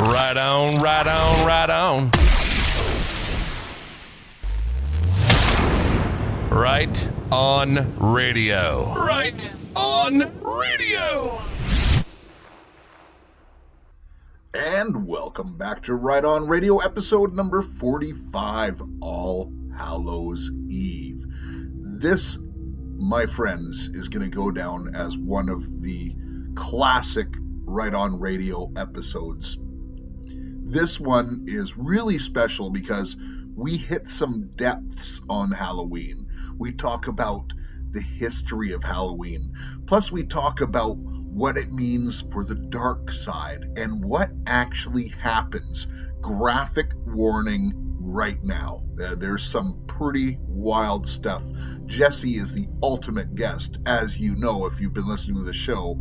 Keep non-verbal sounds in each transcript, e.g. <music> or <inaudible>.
Right on, right on, right on. Right on radio. Right on radio. And welcome back to Right On Radio, episode number 45, All Hallows Eve. This, my friends, is going to go down as one of the classic Right On Radio episodes. This one is really special because we hit some depths on Halloween. We talk about the history of Halloween. Plus, we talk about what it means for the dark side and what actually happens. Graphic warning right now. Uh, there's some pretty wild stuff. Jesse is the ultimate guest, as you know if you've been listening to the show,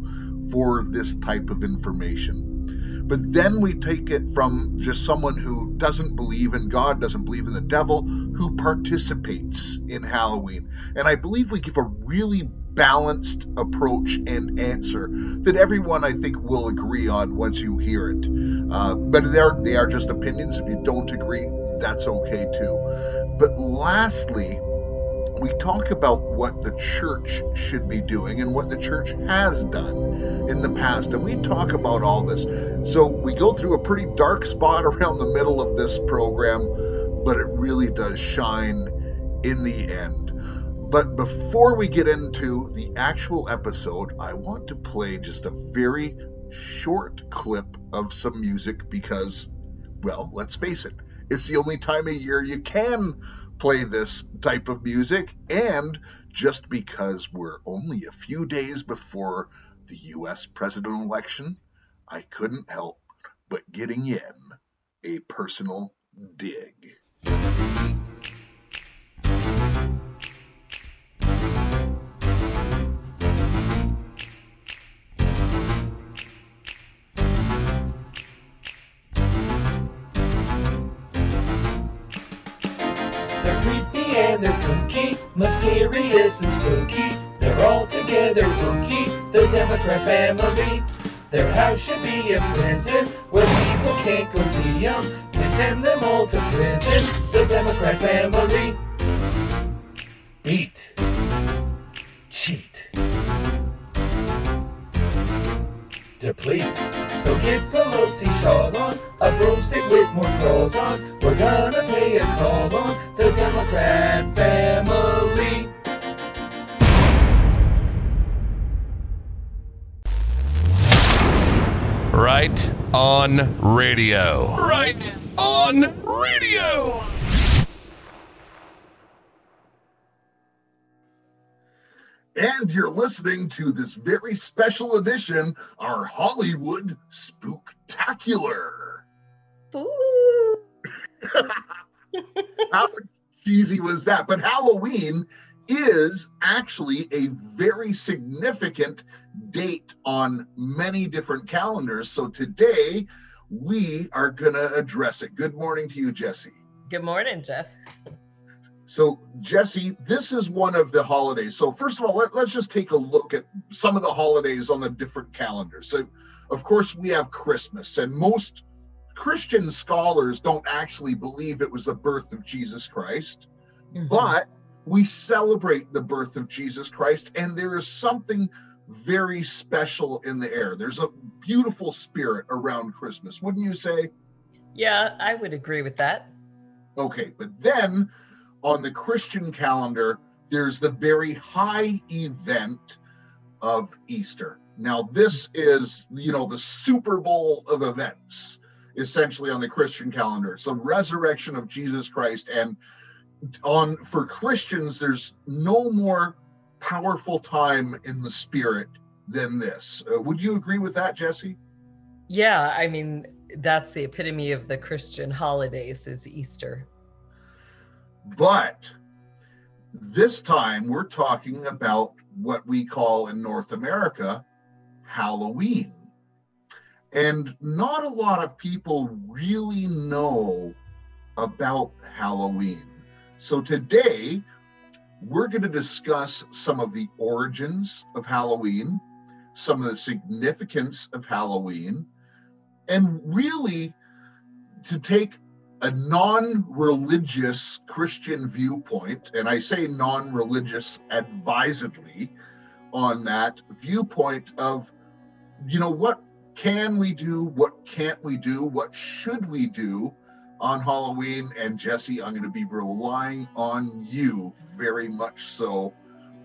for this type of information. But then we take it from just someone who doesn't believe in God, doesn't believe in the devil, who participates in Halloween. And I believe we give a really balanced approach and answer that everyone I think will agree on once you hear it. Uh, but they're, they are just opinions. If you don't agree, that's okay too. But lastly, we talk about what the church should be doing and what the church has done in the past. And we talk about all this. So we go through a pretty dark spot <laughs> around the middle of this program, but it really does shine in the end. But before we get into the actual episode, I want to play just a very short clip of some music because, well, let's face it, it's the only time of year you can play this type of music, and just because we're only a few days before the US presidential election, I couldn't help but getting in a personal dig. Mysterious and spooky. They're all together rookie, the Democrat family. Their house should be a prison where people can't go see them. They send them all to prison, the Democrat family. Eat. Cheat. Deplete. So get Pelosi shawl on, a broomstick with more claws on. We're gonna pay a call on the Democrat family. Right on radio. Right on radio. And you're listening to this very special edition, our Hollywood Spooktacular. Ooh. <laughs> How cheesy was that? But Halloween is actually a very significant date on many different calendars. So today we are going to address it. Good morning to you, Jesse. Good morning, Jeff. So, Jesse, this is one of the holidays. So, first of all, let, us just take a look at some of the holidays on the different calendars. So, of course, we have Christmas, and most Christian scholars don't actually believe it was the birth of Jesus Christ, mm-hmm. but we celebrate the birth of Jesus Christ, and there is something very special in the air. There's a beautiful spirit around Christmas, wouldn't you say? Yeah, I would agree with that. Okay, but then on the Christian calendar, there's the very high event of Easter. Now, this is, you know, the Super Bowl of events, essentially on the Christian calendar. It's the resurrection of Jesus Christ. And on for Christians, there's no more powerful time in the spirit than this. Uh, would you agree with that, Jesse? Yeah, I mean, that's the epitome of the Christian holidays is Easter. But this time we're talking about what we call in North America Halloween. And not a lot of people really know about Halloween. So today we're going to discuss some of the origins of Halloween, some of the significance of Halloween, and really to take a non-religious Christian viewpoint, and I say non-religious advisedly on that viewpoint of, you know, what can we do? What can't we do? What should we do on Halloween? And Jesse, I'm going to be relying on you very much so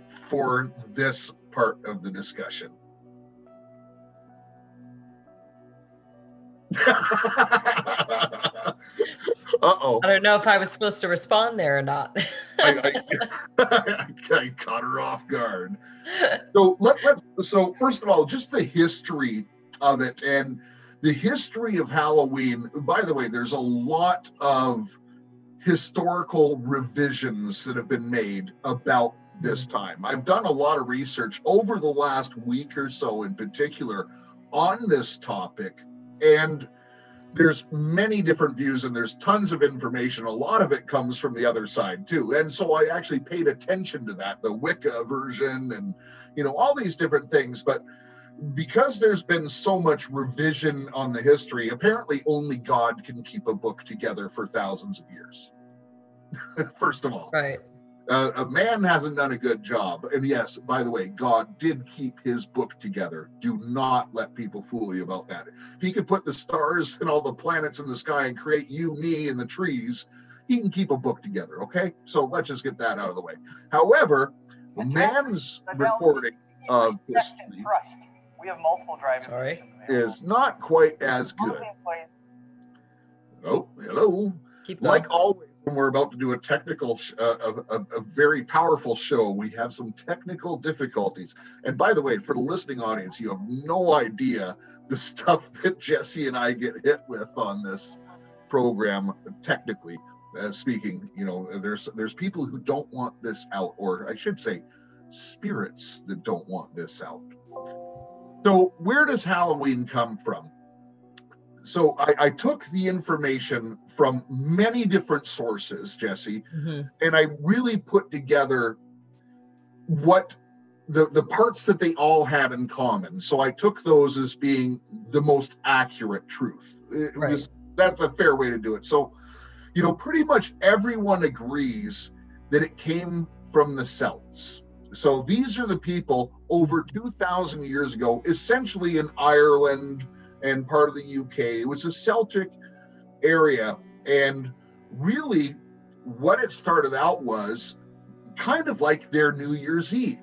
for this part of the discussion. Uh-oh. I don't know if I was supposed to respond there or not. <laughs> I, I, I caught her off guard. So let, let's so first of all, just the history of it and the history of Halloween. By the way, there's a lot of historical revisions that have been made about this mm-hmm. time. I've done a lot of research over the last week or so in particular on this topic and there's many different views and there's tons of information. A lot of it comes from the other side too. And so I actually paid attention to that, the Wicca version and you know all these different things, but because there's been so much revision on the history, apparently only God can keep a book together for thousands of years. <laughs> First of all. right. Uh, a man hasn't done a good job. And yes, by the way, God did keep his book together. Do not let people fool you about that. If he could put the stars and all the planets in the sky and create you, me, and the trees, he can keep a book together. Okay. So let's just get that out of the way. However, man's recording of history Trust. We have multiple driving Sorry. is not quite as good. Oh, hello. Keep going. like always when we're about to do a technical uh, a, a, very powerful show we have some technical difficulties. And by the way for the listening audience you have no idea the <laughs> stuff that jesse and i get hit with on this program technically uh, speaking you know there's there's people who don't want this out or i should say spirits that don't want this out. So where does halloween come from so I, I took the information from many different sources, Jesse, Mhm. and I really put together what the the parts that they all had in common. So I took those as being the most accurate truth. It Right. was that's a fair way to do it. So, you know, pretty much everyone agrees that it came from the Celts. So these are the people over 2,000 years ago, essentially in Ireland and part of the UK. It was a Celtic area. And really, what it started out was kind of like their New Year's Eve.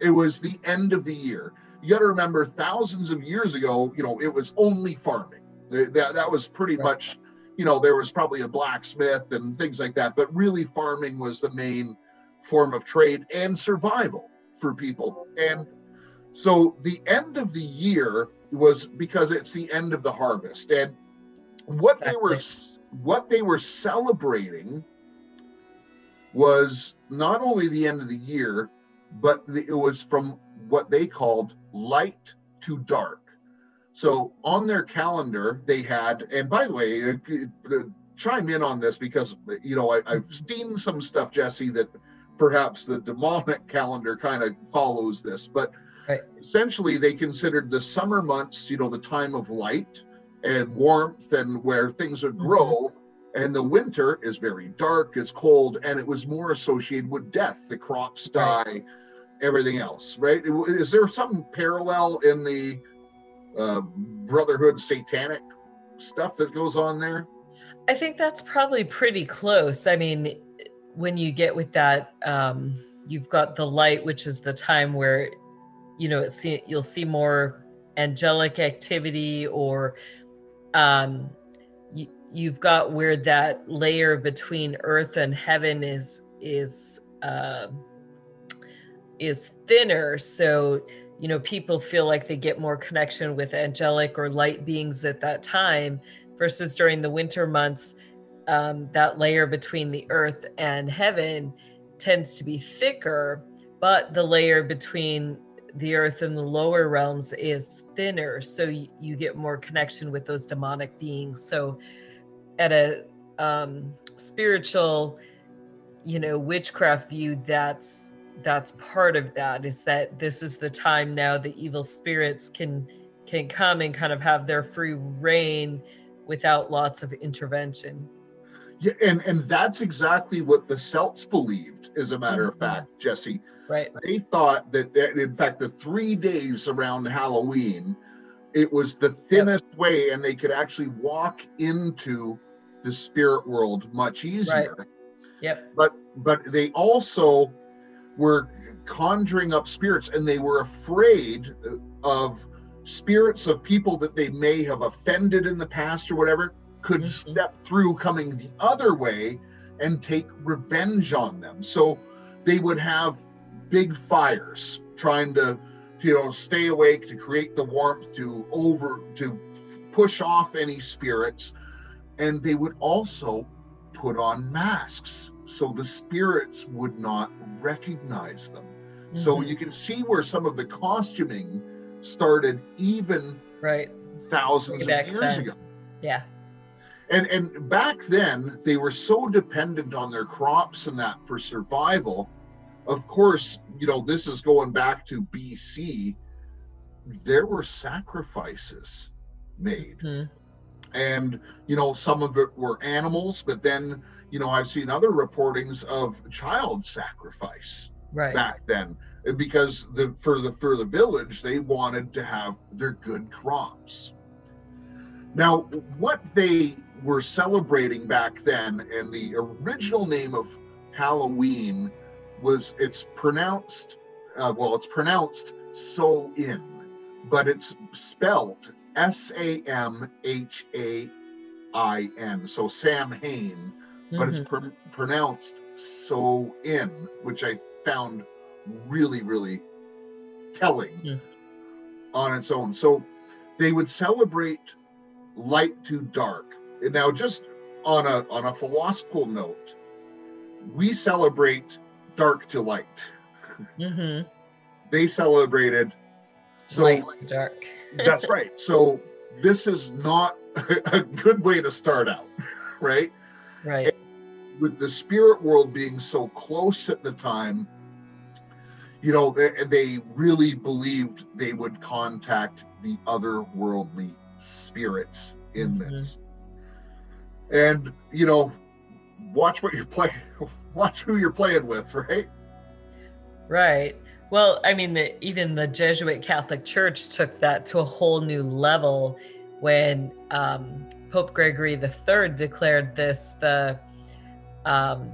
It was the end of the year. You got to remember, thousands of years ago, you know, it was only farming. That, that was pretty Right. much, you know, there was probably a blacksmith and things like that. But really, farming was the main form of trade and survival for people. And so the end of the year was because it's the end of the harvest. And what they were what they were celebrating was not only the end of the year, but the, it was from what they called light to dark. So on their calendar, they had, and by the way, uh, uh, chime in on this because you know I, I've seen some stuff, Jesse, that perhaps the demonic calendar kind of follows this, but Right. essentially they considered the summer months, you know, the time of light and warmth and where things would grow. And the winter is very dark, it's cold, and it was more associated with death. The crops die, everything else, right? Is there some parallel in the uh, Brotherhood satanic stuff that goes on there? I think that's probably pretty close. I mean, when you get with that, um, you've got the light, which is the time where, you know, the, you'll see more angelic activity, or um, you, you've got where that layer between earth and heaven is is uh, is thinner. So you know, people feel like they get more connection with angelic or light beings at that time versus during the winter months um, that layer between the earth and heaven tends to be thicker but the layer between the earth and the lower realms is thinner so y- you get more connection with those demonic beings so at a um, spiritual you know witchcraft view that's that's part of that is that this is the time now the evil spirits can can come and kind of have their free reign without lots of intervention. Yeah, and and that's exactly what the Celts believed. As a matter of Mhm. fact, Jesse, Right. they thought that, that in fact the three days around Halloween, it was the thinnest way, and they could actually walk into the spirit world much easier. Yep. But but they also were conjuring up spirits, and they were afraid of spirits of people that they may have offended in the past or whatever could Mhm. step through coming the other way and take revenge on them. So they would have big fires trying to you know stay awake to create the warmth to over to push off any spirits and they would also put on masks so the spirits would not recognize them so Mhm. you can see where some of the costuming started even right. thousands of years then. ago Yeah. and and back then they were so dependent on their crops and that for survival of course you know this is going back to bc there were sacrifices made Mhm. and you know some of it were animals but then you know i've seen other reportings of child sacrifice Right. back then because the for the for the village they wanted to have their good crops now what they were celebrating back then and the original name of halloween was it's pronounced uh, well it's pronounced so in but it's spelled s-a-m-h-a-i-n so sam hain but it's Mhm. pr- pronounced so in, which I found really, really telling Hmm. on its own. So they would celebrate light to dark. And now, just on a on a philosophical note, we celebrate dark to light. Mhm. They celebrated so Light and dark. that's right. <laughs> So this is not <laughs> a good way to start out, right? Right. with the spirit world being so close at the time, you know, they, they really believed they would contact the otherworldly spirits in Mhm. this. And, you know, watch what you're playing, <laughs> watch who you're playing with, right? Right. Well, I mean, the, even the Jesuit Catholic Church took that to a whole new level when um, Pope Gregory III declared this the, um,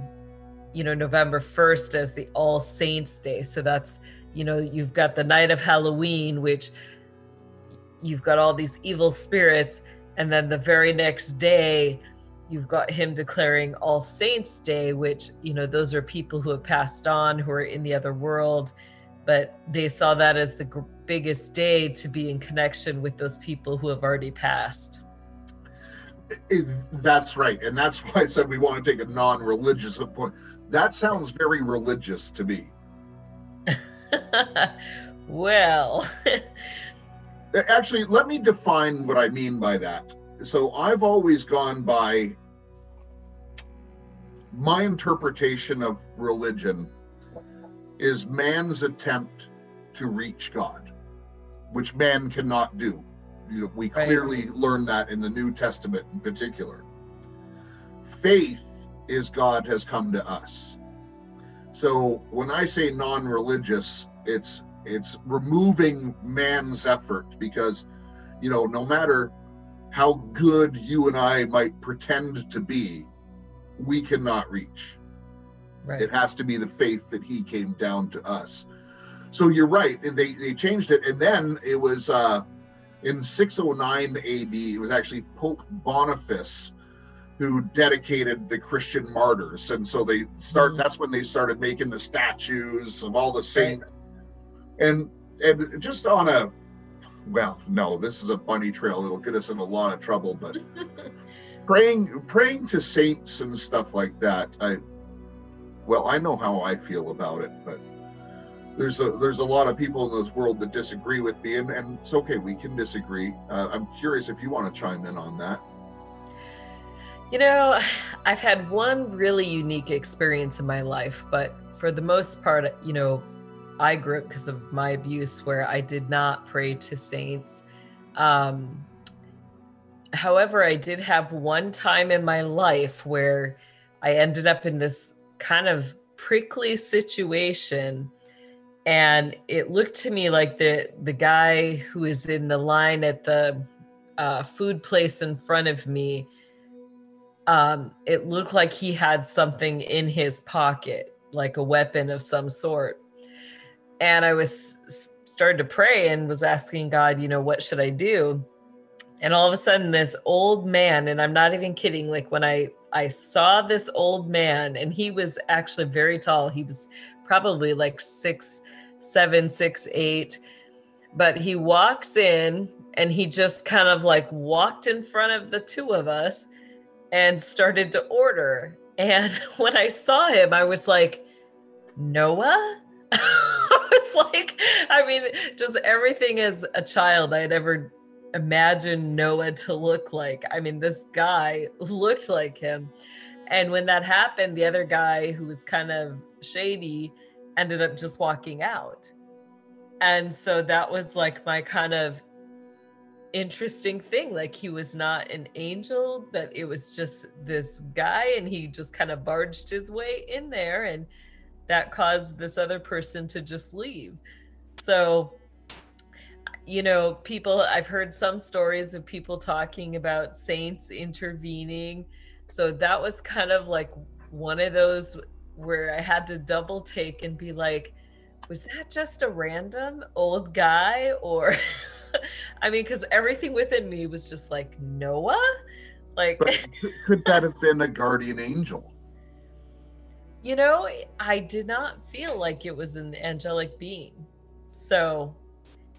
you know, November 1st as the All Saints Day. So that's, you know, you've got the night of Halloween, which you've got all these evil spirits. And then the very next day, you've got him declaring All Saints Day, which, you know, those are people who have passed on, who are in the other world, but they saw that as the gr- biggest day to be in connection with those people who have already passed. It- that's right. And that's <laughs> why I said we want to take a non religious point. That sounds very religious to me. <laughs> well, <laughs> Actually, let me define what I mean by that. So I've always gone by my interpretation of religion is man's attempt to reach God, which man cannot do. You know, we Right. clearly learn that in the New Testament in particular. Faith is God has come to us. So when I say non-religious, it's it's removing man's effort because you know no matter how good you and I might pretend to be, we cannot reach. right. It has to be the faith that he came down to us. So you're right. and They they changed it, and then it was uh, in 609 AD. It was actually Pope Boniface who dedicated the Christian martyrs, and so they start. Mhm. That's when they started making the statues of all the saints, and and just on a well, no, this is a bunny trail. It'll get us in a lot of trouble, but <laughs> praying praying to saints and stuff like that i well i know how i feel about it but there's a there's a lot of people in this world that disagree with me and, and it's okay we can disagree uh, i'm curious if you want to chime in on that You know, <sighs> I've had one really unique experience in my life, but for the most part, you know, I grew up because of my abuse where I did not pray to saints. Um, however, I did have one time in my life where I ended up in this kind of prickly situation and it looked to me like the the guy who is in the line at the uh, food place in front of me um, it looked like he had something in his pocket like a weapon of some sort and i was started to pray and was asking god you know what should i do? And all of a sudden this old man and i'm not even kidding like when i i saw this old man and he was actually very tall. He was probably like six seven six eight. But he walks in and he just kind of like walked in front of the two of us and started to order. And <laughs> when i saw him i was like noah <laughs> <laughs> was like i mean just everything as a child i had ever imagined noah to look like i mean this guy looked like him and when that happened the other guy who was kind of shady ended up just walking out. And so that was like my kind of interesting thing. Like he was not an angel, but it was just this guy, and he just kind of barged his way in there. And that caused this other person to just leave. So, you know, people, I've heard some stories of people talking about saints intervening. So that was kind of like one of those where I had to double take and be like, was that just a random old guy? Or, <laughs> I mean, because everything within me was just like, Noah? Like, could that have been a guardian angel? You know, I did not feel like it was an angelic being. So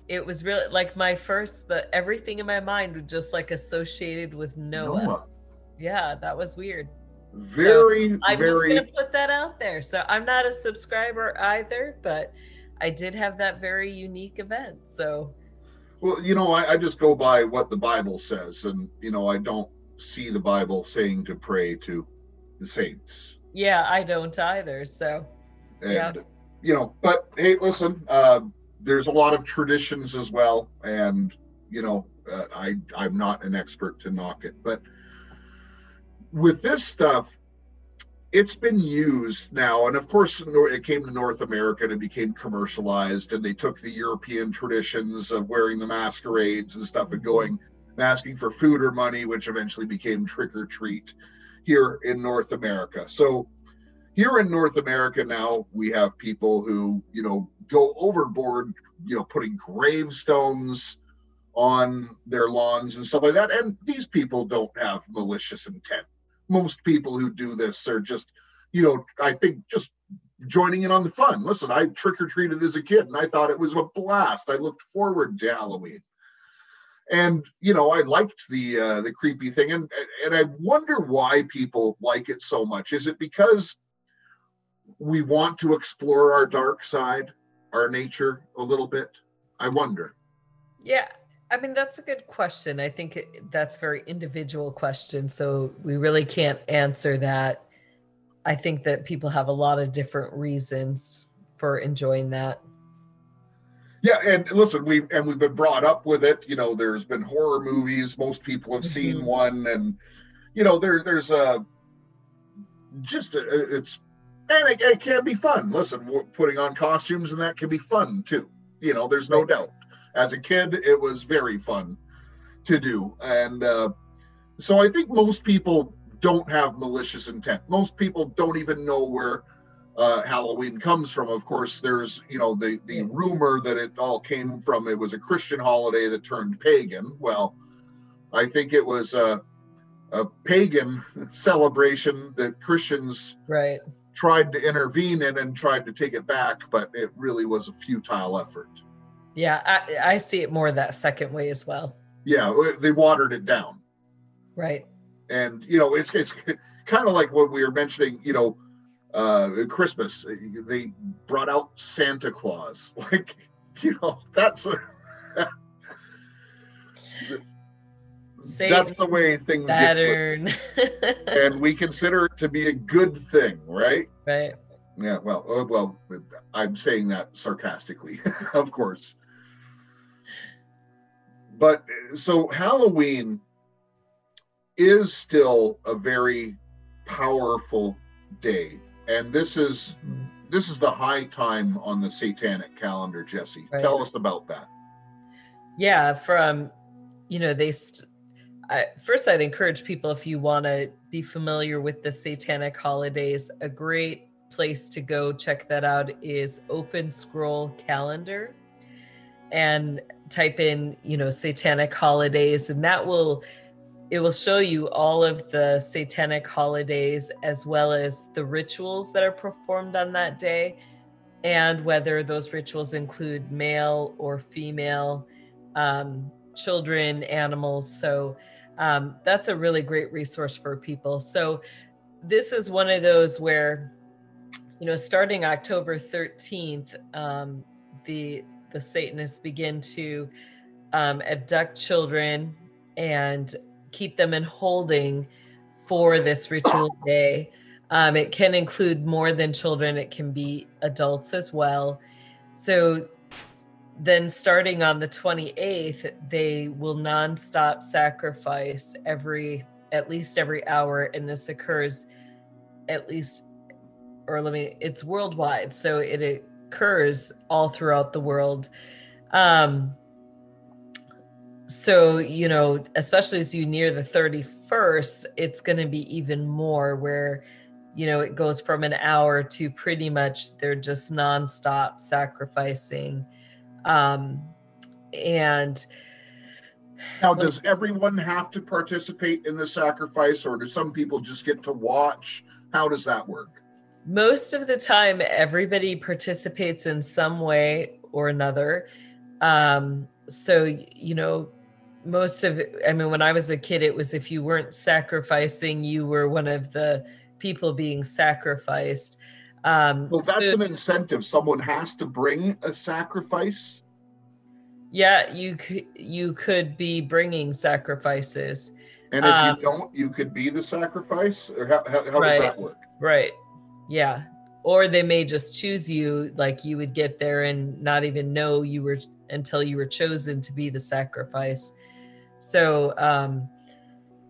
it was really like my first, the everything in my mind was just like associated with Noah. Yeah, that was weird. Very, I'm very. just gonna put that out there. So I'm not a subscriber either, but I did have that very unique event. So Well, you know, I, I just go by what the Bible says, and you know, I don't see the Bible saying to pray to the saints. Yeah, I don't either. So And Yeah. you know, but hey, listen, uh, there's a lot of traditions as well, and you know, uh, I I'm not an expert to knock it, but with this stuff, it's been used now, and of course, it came to North America and it became commercialized, and they took the European traditions of wearing the masquerades and stuff and going and asking for food or money, which eventually became trick or treat here in North America. So here in North America now, we have people who, you know, go overboard, you know, putting gravestones on their lawns and stuff like that. And these people don't have malicious intent. Most people who do this are just, you know, I think just joining in on the fun. Listen, I trick or treated as a kid and I thought it was a blast. I looked forward to Halloween. And you know, I liked the uh, the creepy thing, and and I wonder why people like it so much. Is it because we want to explore our dark side, our nature a little bit? I wonder. yeah, I mean that's a good question. I think it, that's very individual question. So we really can't answer that. I think that people have a lot of different reasons for enjoying that. Yeah, and listen, we've and we've been brought up with it. You know, there's been horror movies. Most people have seen Mhm. one, and you know, there there's a just a, it's and it, it can be fun. Listen, putting on costumes and that can be fun too. You know, there's no doubt. As a kid, it was very fun to do, and uh, so I think most people don't have malicious intent. Most people don't even know where uh, Halloween comes from. Of course, there's you know the the rumor that it all came from it was a Christian holiday that turned pagan. Well, I think it was a, a pagan <laughs> celebration that Christians Right. tried to intervene in and tried to take it back, but it really was a futile effort. Yeah, I, I see it more that second way as well. Yeah, they watered it down. Right. and you know it's it's <laughs> kind of like what we were mentioning you know uh christmas they brought out santa claus <laughs> like you know that's Satan, that's the way things get Saturn. put. and we consider it to be a good thing right right. yeah well uh, well i'm saying that sarcastically <laughs> of course but so Halloween is still a very powerful day, and this is this is the high time on the satanic calendar. Jesse, Right. tell us about that. Yeah, from you know they. St- I, first, I'd encourage people if you want to be familiar with the satanic holidays. A great place to go check that out is Open Scroll Calendar, and type in you know satanic holidays, and that will it will show you all of the satanic holidays as well as the rituals that are performed on that day and whether those rituals include male or female um, children animals. So um, that's a really great resource for people. So this is one of those where you know starting october 13th um, the the satanists begin to um, abduct children and keep them in holding for this ritual day. Um, it can include more than children, it can be adults as well. So then, starting on the 28th, they will nonstop sacrifice every at least every hour, and this occurs at least, or let me, it's worldwide, so it occurs all throughout the world. Um, so you know especially as you near the 31st it's going to be even more where you know it goes from an hour to pretty much they're just nonstop sacrificing um and Now, does everyone have to participate in the sacrifice, or do some people just get to watch? How does that work? most of the time everybody participates in some way or another um so you know most of it i mean when i was a kid it was if you weren't sacrificing you were one of the people being sacrificed um Well, that's so- an incentive. Someone has to bring a sacrifice. yeah you could you could be bringing sacrifices And if Um, you don't, you could be the sacrifice? Or how, how, how Right. does that work? right yeah or they may just choose you like you would get there and not even know you were until you were chosen to be the sacrifice so um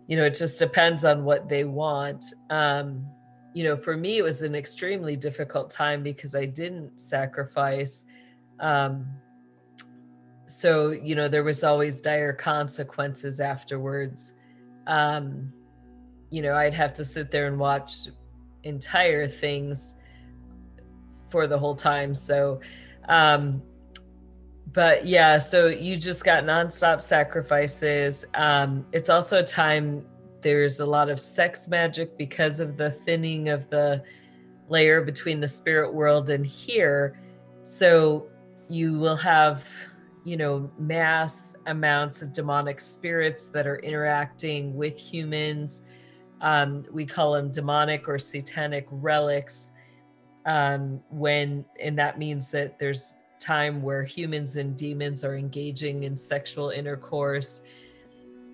you know it just depends on what they want. Um you know for me it was an extremely difficult time because i didn't sacrifice um so you know there was always dire consequences afterwards. Um you know i'd have to sit there and watch entire things for the whole time. So um but yeah so you just got nonstop sacrifices. Um it's also a time there's a lot of sex magic because of the thinning of the layer between the spirit world and here. So you will have you know mass amounts of demonic spirits that are interacting with humans. Um, we call them demonic or satanic relics um, when and that means that there's time where humans and demons are engaging in sexual intercourse.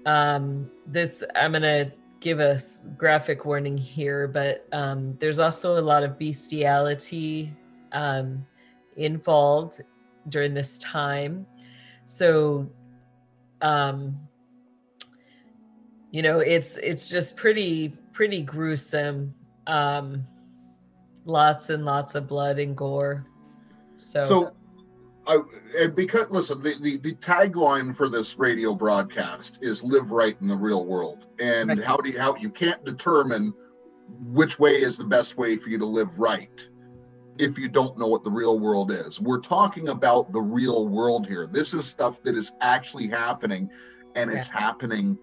Um, this i'm going to give a graphic warning here but um, there's also a lot of bestiality um, involved during this time. So um you know it's it's just pretty pretty gruesome. Um lots and lots of blood and gore. So, So, I, and because listen, the, the the tagline for this radio broadcast is "Live right in the real world." And Right. how do you how you can't determine which way is the best way for you to live right if you don't know what the real world is. We're talking about the real world here. This is stuff that is actually happening, and it's happening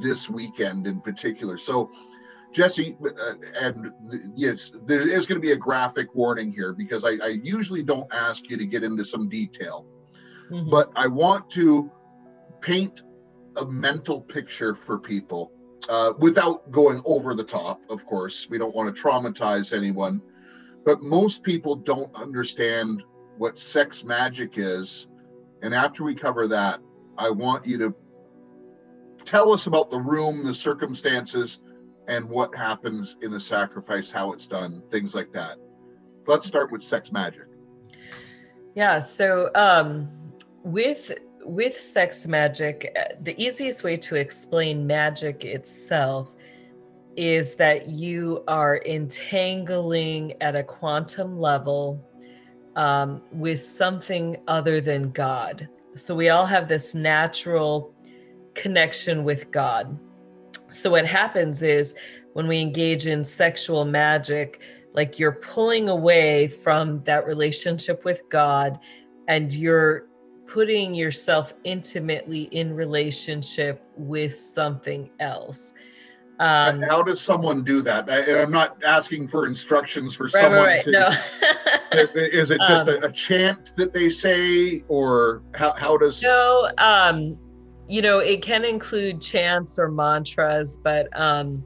this weekend in particular. So. Jesse, uh, and yes, there is going to be a graphic warning here because I, I usually don't ask you to get into some detail, mhm. but I want to paint a mental picture for people uh, without going over the top. Of course, we don't want to traumatize anyone, but most people don't understand what sex magic is. And after we cover that, I want you to tell us about the room, the circumstances, and what happens in the sacrifice, how it's done, things like that. Let's start with sex magic. Yeah. So, um, with with sex magic, the easiest way to explain magic itself is that you are entangling at a quantum level um, with something other than God. So we all have this natural connection with God. So what happens is when we engage in sexual magic, like you're pulling away from that relationship with God and you're putting yourself intimately in relationship with something else. Um, How does someone do that? I, and I'm not asking for instructions for right, someone right, right. to. No. <laughs> Is it just Um, a, a chant that they say, or how, how does? no, um, you know, it can include chants or mantras, but um,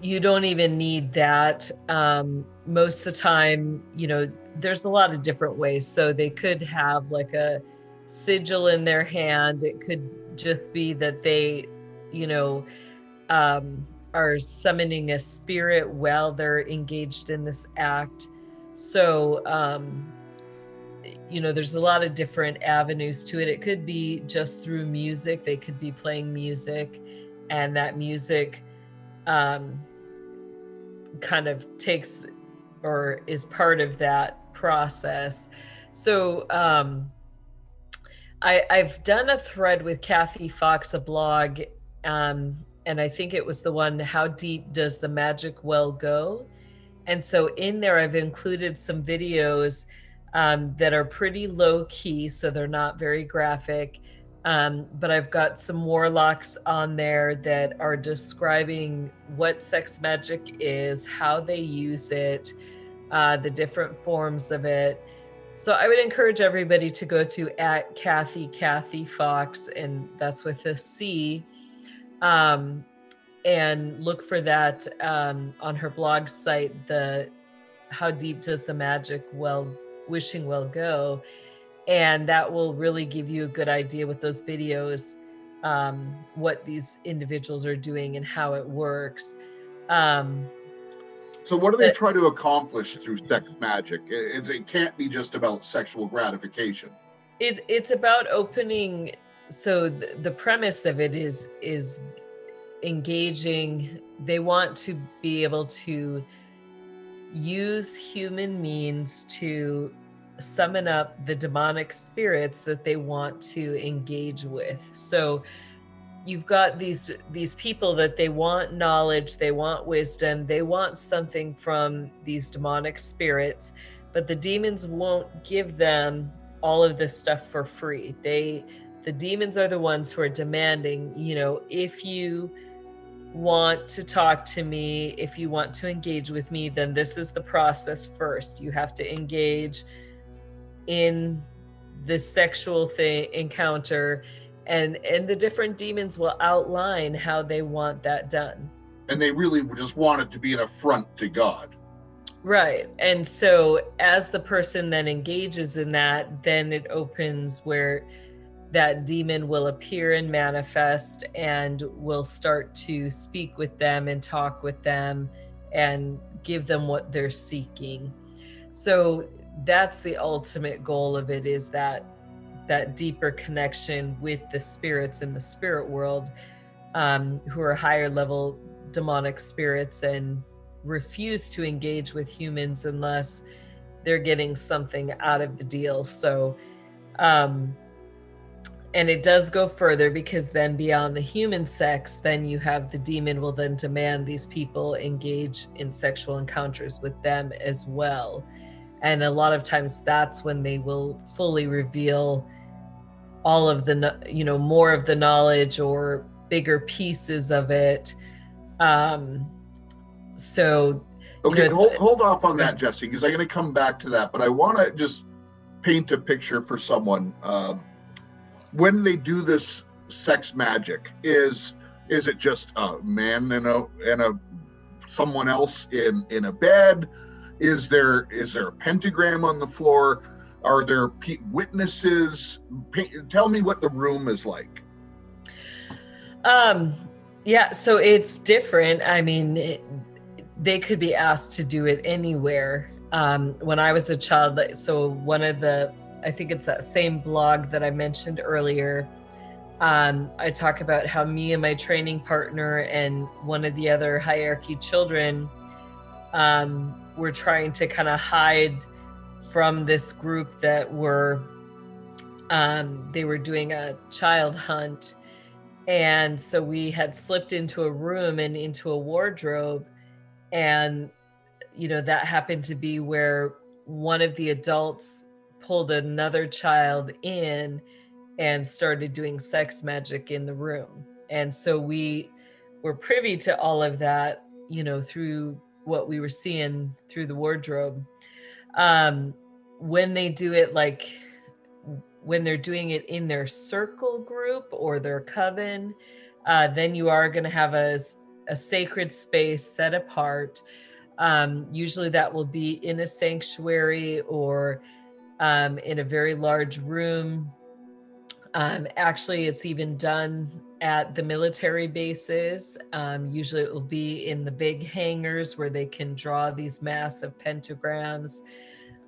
you don't even need that. Um, most of the time, you know, there's a lot of different ways. So they could have like a sigil in their hand. It could just be that they, you know, um, are summoning a spirit while they're engaged in this act. So, um, you know, there's a lot of different avenues to it. It could be just through music, they could be playing music, and that music um, kind of takes or is part of that process. So, um, I, I've done a thread with Kathy Fox, a blog, um, and I think it was the one, How Deep Does the Magic Well Go? And so in there, I've included some videos um, that are pretty low key, so they're not very graphic. Um, but I've got some warlocks on there that are describing what sex magic is, how they use it, uh, the different forms of it. So I would encourage everybody to go to at Kathy Kathy Fox, and that's with a C, um, and look for that um, on her blog site. The how deep does the magic well wishing well go, and that will really give you a good idea with those videos um, what these individuals are doing and how it works. Um, So what do they try to accomplish through sex magic? It, it can't be just about sexual gratification. it, it's about opening so the, the premise of it is is engaging they want to be able to use human means to summon up the demonic spirits that they want to engage with. So you've got these these people that they want knowledge they want wisdom they want something from these demonic spirits but the demons won't give them all of this stuff for free. They the demons are the ones who are demanding you know if you want to talk to me if you want to engage with me then this is the process first you have to engage in this sexual thing encounter and and the different demons will outline how they want that done And they really just want it to be an affront to God. Right. And so as the person then engages in that, then it opens where that demon will appear and manifest and will start to speak with them and talk with them and give them what they're seeking. So that's the ultimate goal of it is that that deeper connection with the spirits in the spirit world um, who are higher level demonic spirits and refuse to engage with humans unless they're getting something out of the deal. So, um, and it does go further because then beyond the human sex, then you have the demon will then demand these people engage in sexual encounters with them as well. And a lot of times that's when they will fully reveal all of the, you know, more of the knowledge or bigger pieces of it. Um, so Okay, it's- hold, hold off on that, Jesse, because I'm going to come back to that. But I want to just paint a picture for someone. Um, when they do this sex magic, is is it just a man and a and a someone else in in a bed? Is there is there a pentagram on the floor? Are there pe- witnesses? Paint, tell me what the room is like. Um, yeah, so it's different. I mean, it, they could be asked to do it anywhere. Um, when I was a child, so one of the I think it's that same blog that I mentioned earlier. Um, I talk about how me and my training partner and one of the other hierarchy children um, were trying to kind of hide from this group that were um, they were doing a child hunt and so we had slipped into a room and into a wardrobe and you know that happened to be where one of the adults pulled another child in and started doing sex magic in the room. And so we were privy to all of that you know through what we were seeing through the wardrobe. Um when they do it like when they're doing it in their circle group or their coven uh, then you are going to have a, a sacred space set apart. Um, usually that will be in a sanctuary or um, in a very large room. Um, actually it's even done at the military bases. Um, usually it will be in the big hangars where they can draw these massive pentagrams.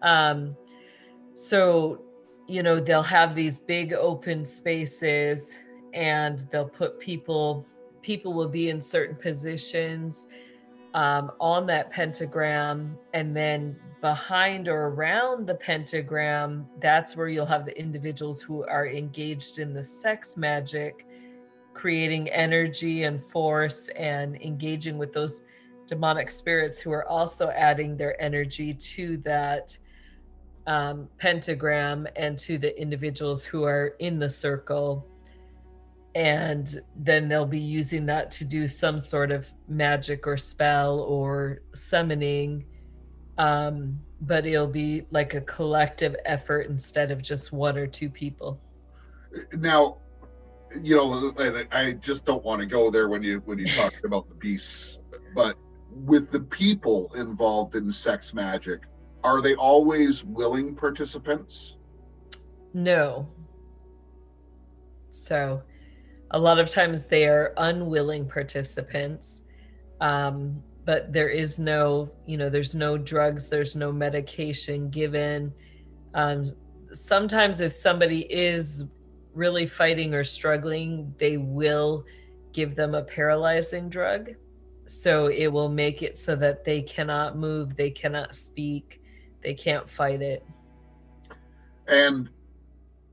Um, so, you know, they'll have these big open spaces and they'll put people, people will be in certain positions um, on that pentagram. And then behind or around the pentagram, that's where you'll have the individuals who are engaged in the sex magic, creating energy and force and engaging with those demonic spirits who are also adding their energy to that um, pentagram and to the individuals who are in the circle. And then they'll be using that to do some sort of magic or spell or summoning. Um, but it'll be like a collective effort instead of just one or two people. Now, you know, I just don't want to go there when you when you <laughs> talk about the piece, but with the people involved in sex magic, are they always willing participants? No. So, a lot of times they are unwilling participants. Um, but there is no, you know, there's no drugs, there's no medication given. Um, sometimes, if somebody is really fighting or struggling, they will give them a paralyzing drug. So it will make it so that they cannot move, they cannot speak, they can't fight it. And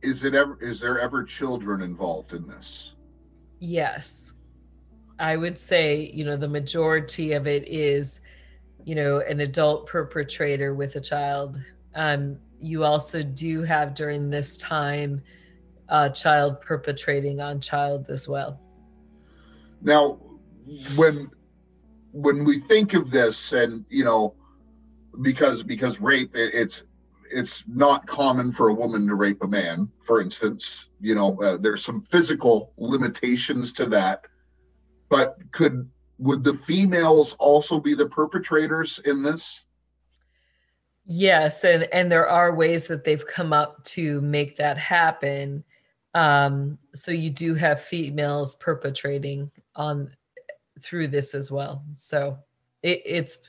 is it ever is there ever children involved in this? Yes. I would say, you know, the majority of it is, you know, an adult perpetrator with a child. Um, you also do have during this time a child perpetrating on child as well. Now, when when we think of this, and you know, because because rape it, it's it's not common for a woman to rape a man for instance. You know uh, there's some physical limitations to that. But could would the females also be the perpetrators in this? Yes and and there are ways that they've come up to make that happen. Um so you do have females perpetrating on through this as well. So it, it's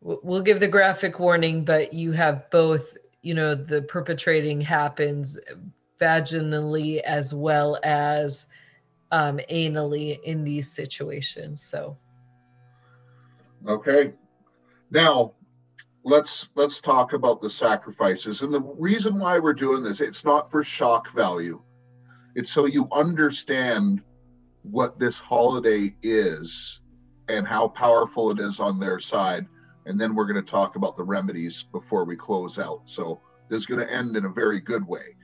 we'll give the graphic warning, but you have both, you know, the perpetrating happens vaginally as well as um, anally in these situations. So, okay. Now, let's let's talk about the sacrifices and the reason why we're doing this it's not for shock value it's so you understand what this holiday is and how powerful it is on their side and then we're going to talk about the remedies before we close out. So this is going to end in a very good way.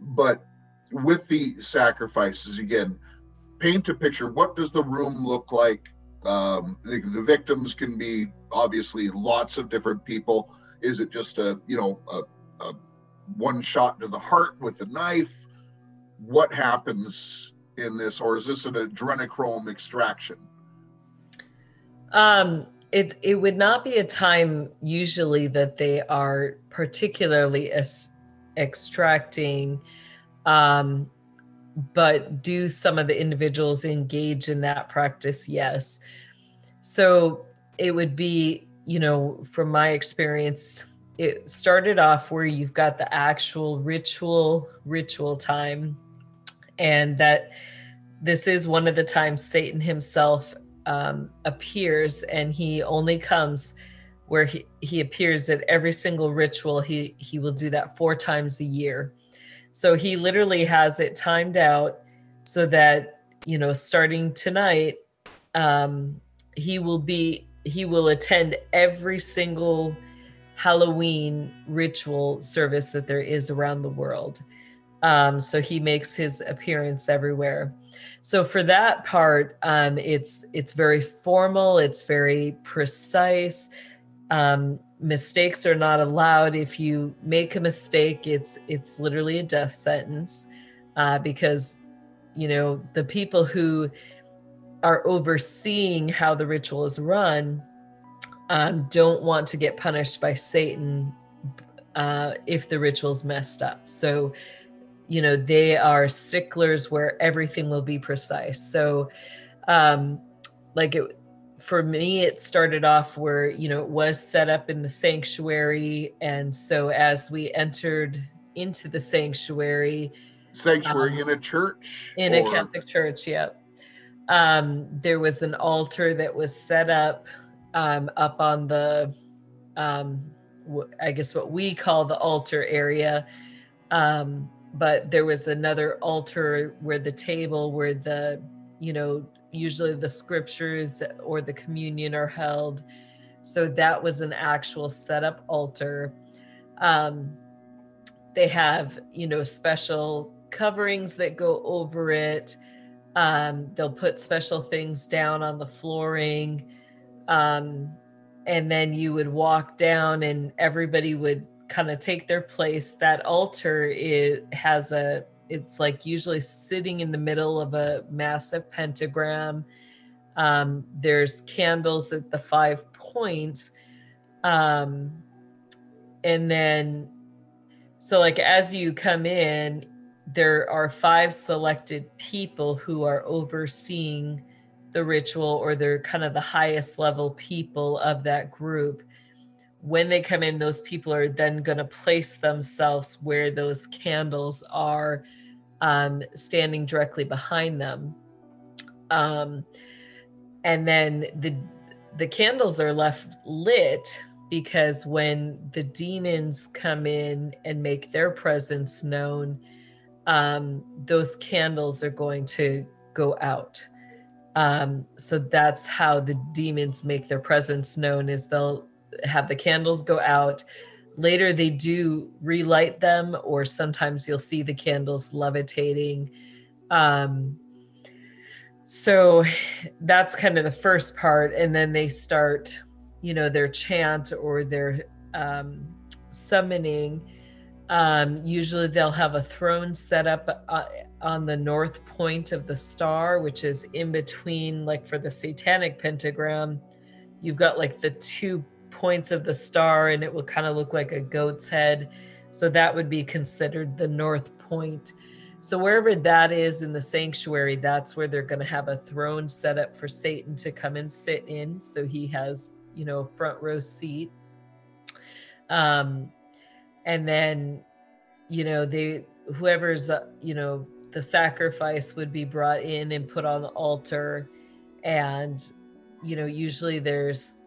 But with the sacrifices, again, paint a picture. What does the room look like? Um, the, the victims can be obviously lots of different people. Is it just a you know a, a one shot to the heart with a knife? What happens in this, or is this an adrenochrome extraction? Um, it it would not be a time usually that they are particularly es- extracting um, but do some of the individuals engage in that practice? Yes. So it would be you know from my experience it started off where you've got the actual ritual ritual time and that this is one of the times satan himself um, appears and he only comes where he, he appears at every single ritual he he will do that four times a year so he literally has it timed out so that you know starting tonight um, he will be he will attend every single Halloween ritual service that there is around the world. Um, so he makes his appearance everywhere. So for that part, um, it's it's very formal. It's very precise. Um, mistakes are not allowed. If you make a mistake, it's it's literally a death sentence uh, because you know the people who are overseeing how the ritual is run um, don't want to get punished by Satan uh, if the ritual's messed up. So, you know, they are sticklers where everything will be precise. So, um, like it, for me, it started off where, you know, it was set up in the sanctuary. And so as we entered into the sanctuary, Sanctuary Um, in a church? in a Catholic church, yeah. Um, there was an altar that was set up um, up on the, um, I guess what we call the altar area. Um, but there was another altar where the table, where the, you know, usually the scriptures or the communion are held. So that was an actual setup altar. Um, they have, you know, special coverings that go over it. Um, they'll put special things down on the flooring. Um, and then you would walk down and everybody would kind of take their place. That altar it has a it's like usually sitting in the middle of a massive pentagram. Um, there's candles at the five points. Um, and then so like as you come in, there are five selected people who are overseeing the ritual or they're kind of the highest level people of that group when they come in those people are then going to place themselves where those candles are um, standing directly behind them. Um, and then the the candles are left lit because when the demons come in and make their presence known um, those candles are going to go out. Um, so that's how the demons make their presence known is they'll have the candles go out. Later they do relight them or sometimes you'll see the candles levitating. Um, so that's kind of the first part and then they start you know their chant or their um, summoning. Um, usually they'll have a throne set up uh, on the north point of the star which is in between like for the satanic pentagram you've got like the two points of the star and it will kind of look like a goat's head. So that would be considered the north point. So wherever that is in the sanctuary that's where they're going to have a throne set up for satan to come and sit in. So he has you know a front row seat. Um and then you know they whoever's uh, you know the sacrifice would be brought in and put on the altar. And you know usually there's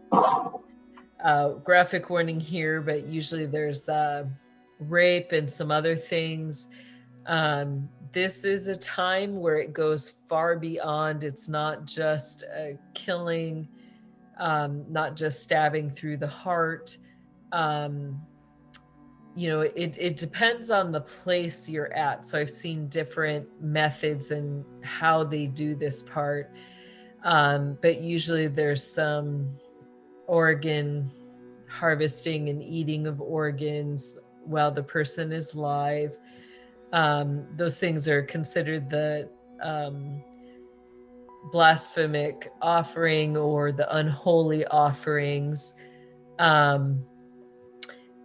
uh, graphic warning here but usually there's uh, rape and some other things. Um, this is a time where it goes far beyond. It's not just a killing um, not just stabbing through the heart. Um, you know it, it depends on the place you're at. So i've seen different methods and how they do this part. Um, but usually there's some organ harvesting and eating of organs while the person is live. Um, those things are considered the um, blasphemic offering or the unholy offerings. Um,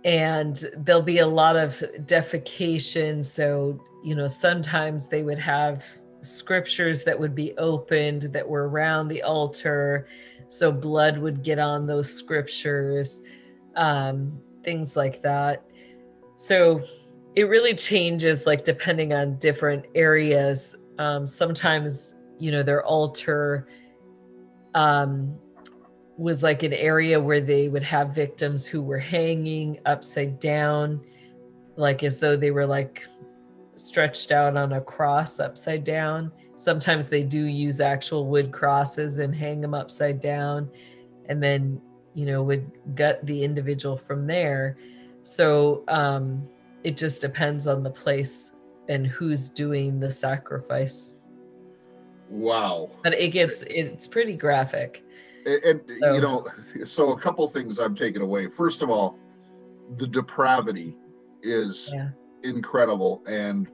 and there'll be a lot of defecation. So you know sometimes they would have scriptures that would be opened that were around the altar so blood would get on those scriptures um, things like that. So it really changes like depending on different areas. Um, sometimes, you know, their altar um, was like an area where they would have victims who were hanging upside down, like as though they were like stretched out on a cross upside down. Sometimes they do use actual wood crosses and hang them upside down and then, you know, would gut the individual from there. So um, it just depends on the place and who's doing the sacrifice. Wow. But it gets, it's pretty graphic. And, and So- you know, so a couple things I'm taking away. First of all, the depravity is Yeah. incredible, and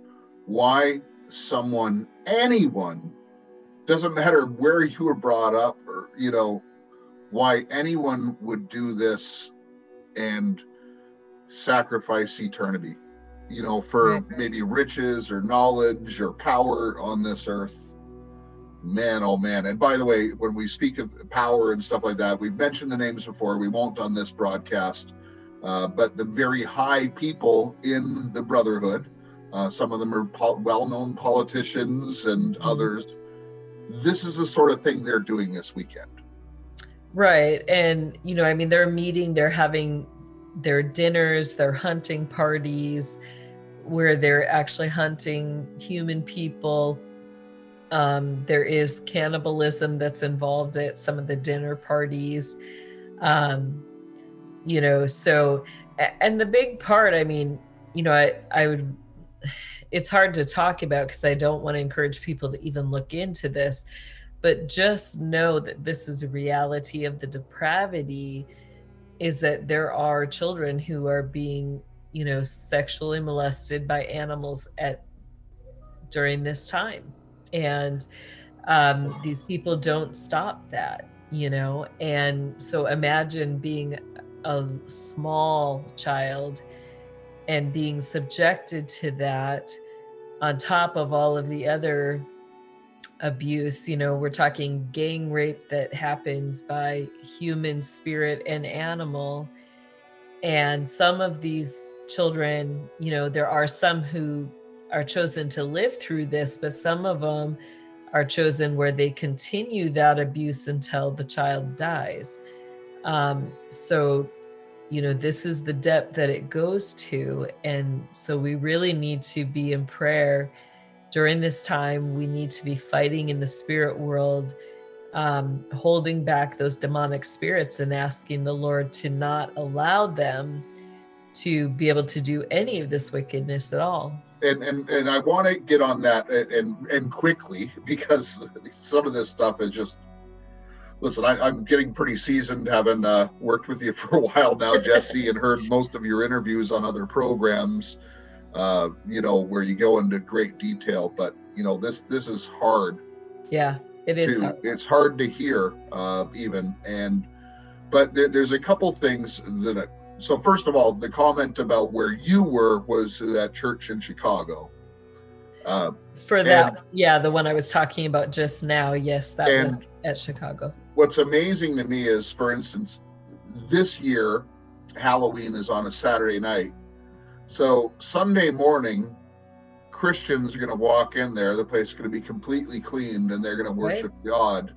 why someone, anyone, doesn't matter where you were brought up, or you know, why anyone would do this and sacrifice eternity, you know, for maybe riches or knowledge or power on this earth. Man, oh man. And by the way, when we speak of power and stuff like that, we've mentioned the names before. We won't on this broadcast. Uh, but the very high people in the Brotherhood, uh, some of them are pol- well known politicians and others. This is the sort of thing they're doing this weekend. Right. And, you know, I mean, they're meeting, they're having their dinners, their hunting parties, where they're actually hunting human people. Um, there is cannibalism that's involved at some of the dinner parties. Um, you know, so, and the big part, I mean, you know, I, I would, it's hard to talk about because I don't want to encourage people to even look into this but just know that this is a reality of the depravity is that there are children who are being you know sexually molested by animals at during this time. And um, these people don't stop that you know? And so imagine being a small child and being subjected to that on top of all of the other abuse you know we're talking gang rape that happens by human spirit and animal. And some of these children you know there are some who are chosen to live through this but some of them are chosen where they continue that abuse until the child dies. Um, so you know this is the depth that it goes to and so we really need to be in prayer during this time we need to be fighting in the spirit world um, holding back those demonic spirits and asking the lord to not allow them to be able to do any of this wickedness at all and and and I want to get on that and, and and quickly <laughs> because some of this stuff is just. Listen, I, I'm getting pretty seasoned, having uh, worked with you <laughs> for a while now, Jesse, and heard most of your interviews on other programs. Uh, you know where you go into great detail, but you know this this is hard yeah it is to hard. it's hard to hear uh, even and but there, there's a couple things that I, so first of all the comment about where you were was that church in chicago uh, for that yeah the one i was talking about just now yes that and at chicago what's amazing to me is for instance this year halloween is on a saturday night. So sunday morning christians are going to walk in there. The place is going to be completely cleaned and they're going to Right. worship god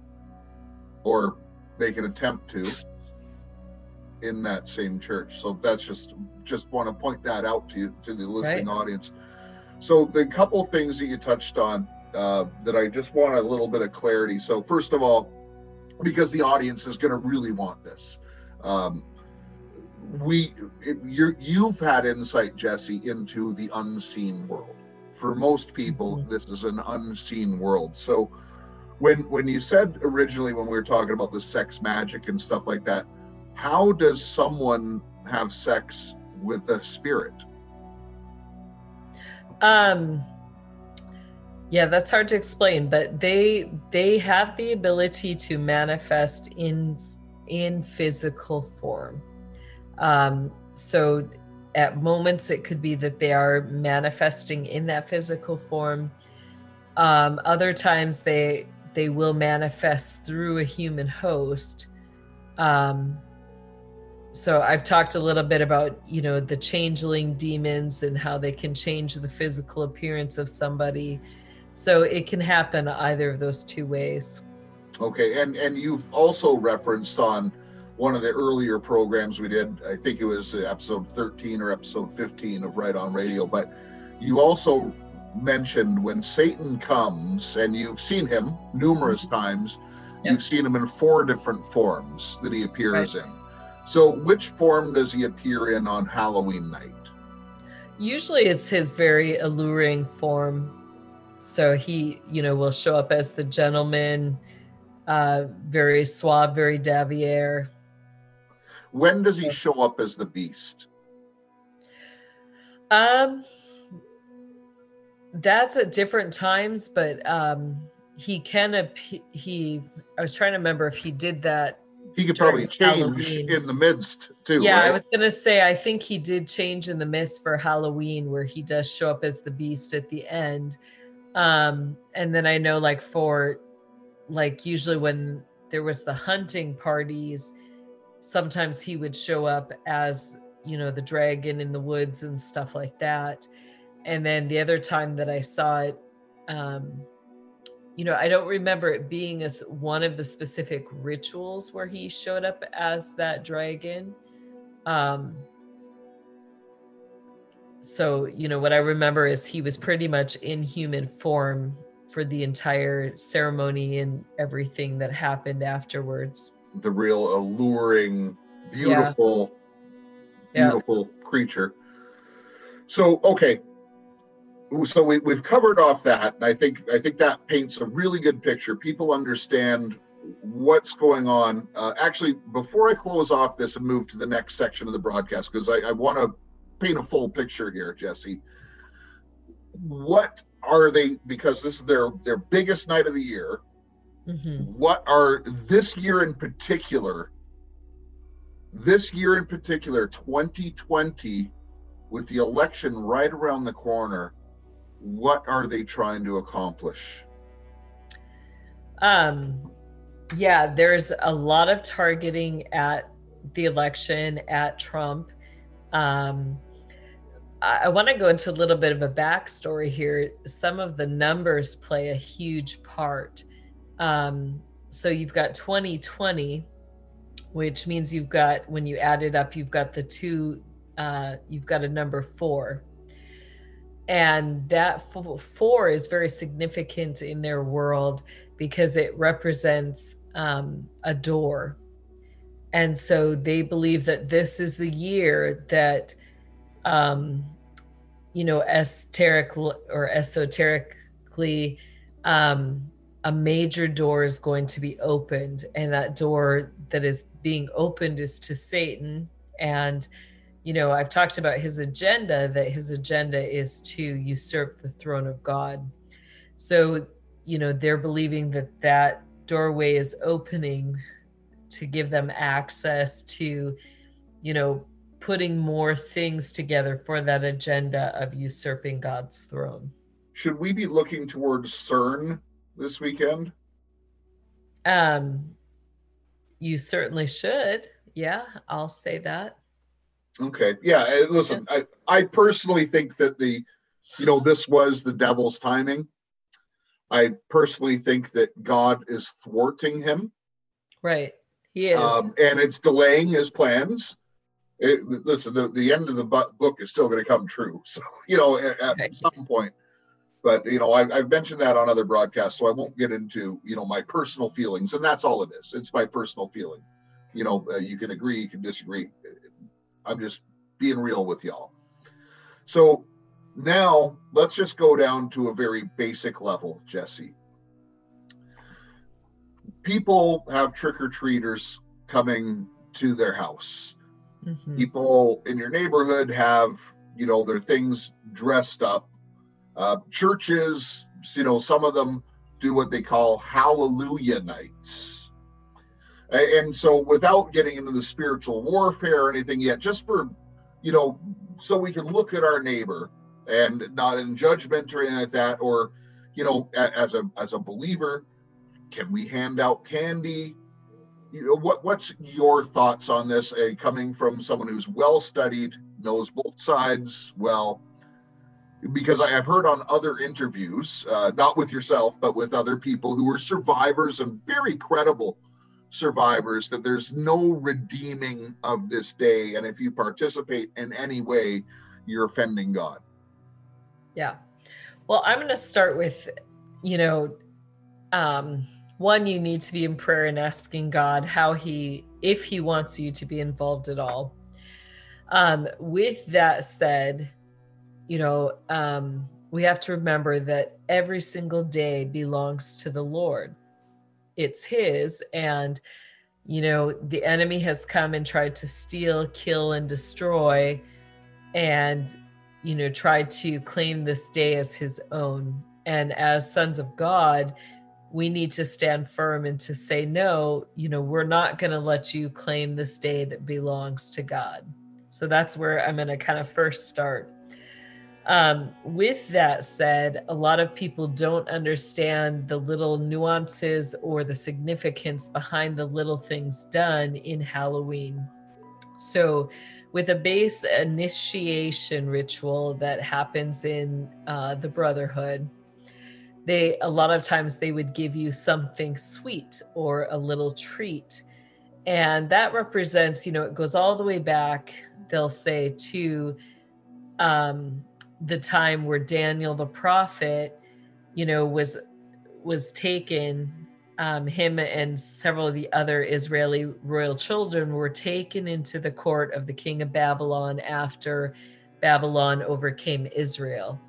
or make an attempt to in that same church. So that's just just want to point that out to you to the listening audience. So the couple things that you touched on uh, that i just want a little bit of clarity. So first of all because the audience is going to really want this. Um, we you're, you've had insight jesse into the unseen world. For most people Mhm. this is an unseen world. So when when you said originally when we were talking about the sex magic and stuff like that how does someone have sex with a spirit? Um yeah that's hard to explain but they they have the ability to manifest in in physical form. Um so at moments it could be that they are manifesting in that physical form. Um other times they they will manifest through a human host. Um so I've talked a little bit about, you know, the changeling demons and how they can change the physical appearance of somebody. So it can happen either of those two ways. Okay, and and you've also referenced on one of the earlier programs we did. I think it was episode 13 or episode 15 of Right on Radio. But you also mentioned when Satan comes, and you've seen him numerous mm-hmm. times. Yep. You've seen him in four different forms that he appears in. So, which form does he appear in on Halloween night? Usually it's his very alluring form. So he, you know, will show up as the gentleman, uh, very suave, very Davier. When does he show up as the beast? Um, that's at different times, but um, he can ap- he. I was trying to remember if he did that. He could probably change Halloween. in the midst too. yeah, I was gonna say I think he did change in the midst for Halloween, where he does show up as the beast at the end. Um, and then I know like for like usually when there was the hunting parties, sometimes he would show up as you know the dragon in the woods and stuff like that. And then the other time that I saw it, um, you know, I don't remember it being as one of the specific rituals where he showed up as that dragon. Um, so, you know, what I remember is he was pretty much in human form for the entire ceremony and everything that happened afterwards. the real alluring, beautiful, Yeah. beautiful creature. So okay, so we, we've covered off that, and I think I think that paints a really good picture. People understand what's going on. Uh, actually, before I close off this and move to the next section of the broadcast, because I, I want to paint a full picture here, Jesse. What are they? Because this is their their biggest night of the year Mhm. what are this year in particular this year in particular 2020 with the election right around the corner what are they trying to accomplish Um, yeah, there's a lot of targeting at the election at Trump. Um, I, want to go into a little bit of a backstory here. Some of the numbers play a huge part. Um, so you've got 2020, which means you've got, when you add it up, you've got the two, uh, you've got a number four and that four is very significant in their world because it represents um, a door and so they believe that this is the year that um, you know esoteric or esoterically um, a major door is going to be opened and that door that is being opened is to satan and you know, I've talked about his agenda, that his agenda is to usurp the throne of God. So, you know, they're believing that that doorway is opening to give them access to, you know, putting more things together for that agenda of usurping God's throne. should we be looking towards cern this weekend Um, you certainly should. Yeah, I'll say that. okay yeah uh, listen i i personally think that the you know this was the devil's timing i personally think that god is thwarting him Right. He is. um, and it's delaying his plans. It, listen, the, the end of the book is still going to come true. <laughs> So, you know, at, at some point. But, you know, I, I've mentioned that on other broadcasts, so I won't get into, you know, my personal feelings. And that's all it is. It's my personal feeling. You know, uh, you can agree, you can disagree. I'm just being real with y'all. So now let's just go down to a very basic level, Jesse people have trick or treaters coming to their house. Mhm. People in your neighborhood have, you know, their things dressed up. Uh, churches, you know, some of them do what they call hallelujah nights. And so, without getting into the spiritual warfare or anything yet, just for, you know, so we can look at our neighbor and not in judgment or anything like that, or, you know, as a as a believer, can we hand out candy you know, what what's your thoughts on this? Uh, coming from someone who's well studied, knows both sides well, because I have heard on other interviews, uh, not with yourself, but with other people who were survivors and very credible survivors, that there's no redeeming of this day, and if you participate in any way, you're offending God. Yeah. Well, I'm going to start with, you know, um, one, you need to be in prayer and asking God how He, if He wants you to be involved at all. Um, with that said, you know, um, we have to remember that every single day belongs to the Lord. It's His. And, you know, the enemy has come and tried to steal, kill, and destroy, and, you know, tried to claim this day as His own. And as sons of God, we need to stand firm and to say, no, you know, we're not going to let you claim this day that belongs to God. So that's where I'm going to kind of first start. Um, with that said, a lot of people don't understand the little nuances or the significance behind the little things done in Halloween. So, with a base initiation ritual that happens in uh, the Brotherhood, they a lot of times they would give you something sweet or a little treat. And that represents you know it goes all the way back they'll say to um, the time where daniel the prophet you know was was taken um, him and several of the other israeli royal children were taken into the court of the king of babylon after babylon overcame israel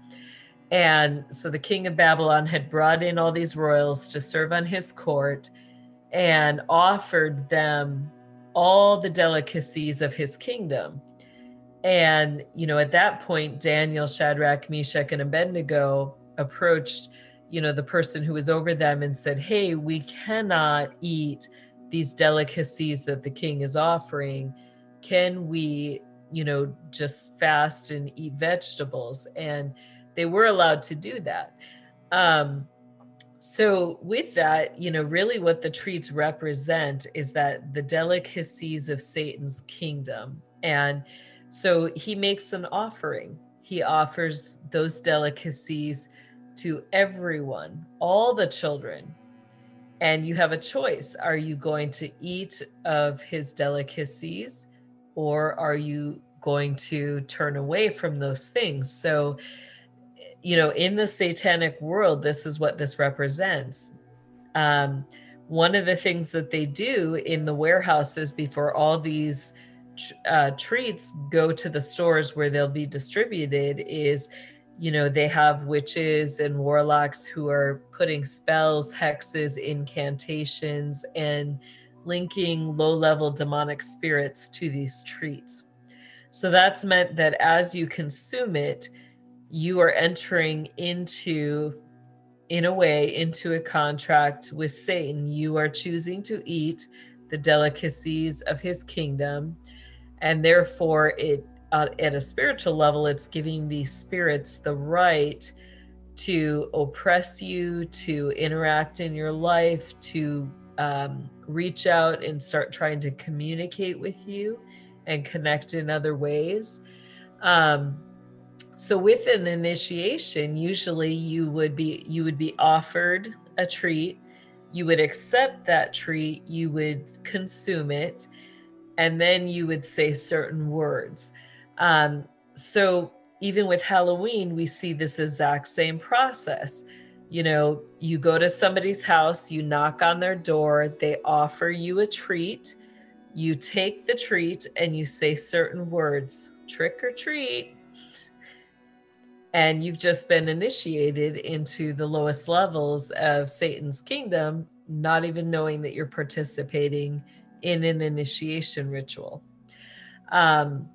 and so the king of Babylon had brought in all these royals to serve on his court and offered them all the delicacies of his kingdom. And, you know, at that point, Daniel, Shadrach, Meshach, and Abednego approached, you know, the person who was over them and said, Hey, we cannot eat these delicacies that the king is offering. Can we, you know, just fast and eat vegetables? And they were allowed to do that. Um, so, with that, you know, really what the treats represent is that the delicacies of Satan's kingdom. And so he makes an offering, he offers those delicacies to everyone, all the children. And you have a choice. Are you going to eat of his delicacies or are you going to turn away from those things? So, you know, in the satanic world, this is what this represents. Um, one of the things that they do in the warehouses before all these uh, treats go to the stores where they'll be distributed is, you know, they have witches and warlocks who are putting spells, hexes, incantations, and linking low level demonic spirits to these treats. So that's meant that as you consume it, you are entering into in a way into a contract with Satan. You are choosing to eat the delicacies of his kingdom and therefore it uh, at a spiritual level it's giving these spirits the right to oppress you to interact in your life to um, reach out and start trying to communicate with you and connect in other ways um, so with an initiation usually you would be you would be offered a treat you would accept that treat you would consume it and then you would say certain words. Um, so even with halloween we see this exact same process. You know you go to somebody's house you knock on their door they offer you a treat you take the treat and you say certain words trick or treat and you've just been initiated into the lowest levels of Satan's kingdom, not even knowing that you're participating in an initiation ritual. Um,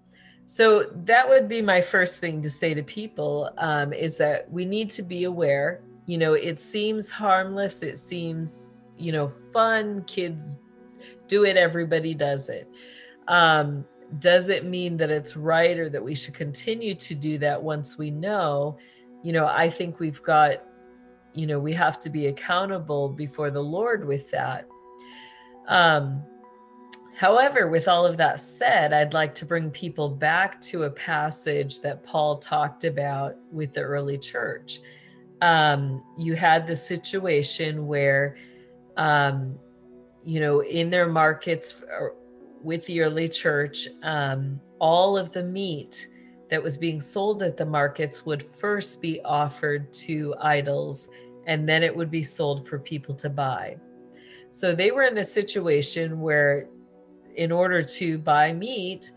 so that would be my first thing to say to people um, is that we need to be aware. You know, it seems harmless, it seems, you know, fun. Kids do it, everybody does it. Um, does it mean that it's right or that we should continue to do that once we know you know i think we've got you know we have to be accountable before the lord with that um However, with all of that said, I'd like to bring people back to a passage that Paul talked about with the early church. Um, you had the situation where, um, you know, in their markets with the early church, um, all of the meat that was being sold at the markets would first be offered to idols and then it would be sold for people to buy. So they were in a situation where, in order to buy meat,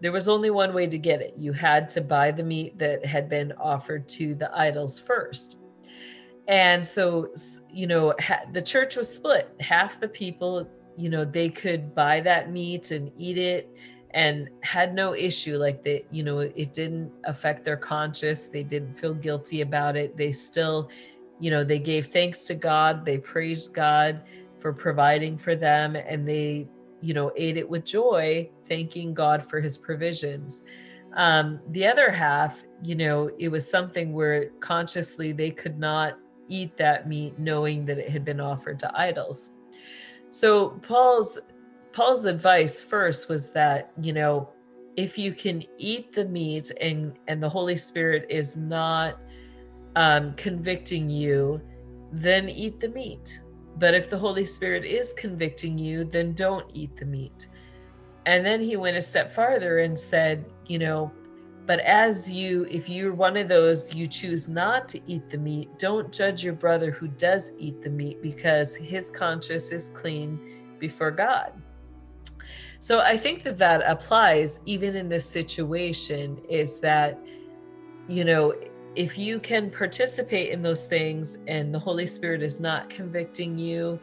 there was only one way to get it. You had to buy the meat that had been offered to the idols first. And so, you know, the church was split. Half the people, you know, they could buy that meat and eat it and had no issue like they you know it didn't affect their conscience they didn't feel guilty about it. They still you know they gave thanks to god they praised god for providing for them and they you know ate it with joy thanking god for his provisions. Um, the other half you know it was something where consciously they could not eat that meat knowing that it had been offered to idols so paul's Paul's advice first was that, you know, if you can eat the meat and and the Holy Spirit is not um, convicting you, then eat the meat. But if the Holy Spirit is convicting you, then don't eat the meat. And then he went a step farther and said, you know, but as you, if you're one of those, you choose not to eat the meat, don't judge your brother who does eat the meat because his conscience is clean before God. So I think that that applies even in this situation is that, you know, if you can participate in those things and the Holy Spirit is not convicting you,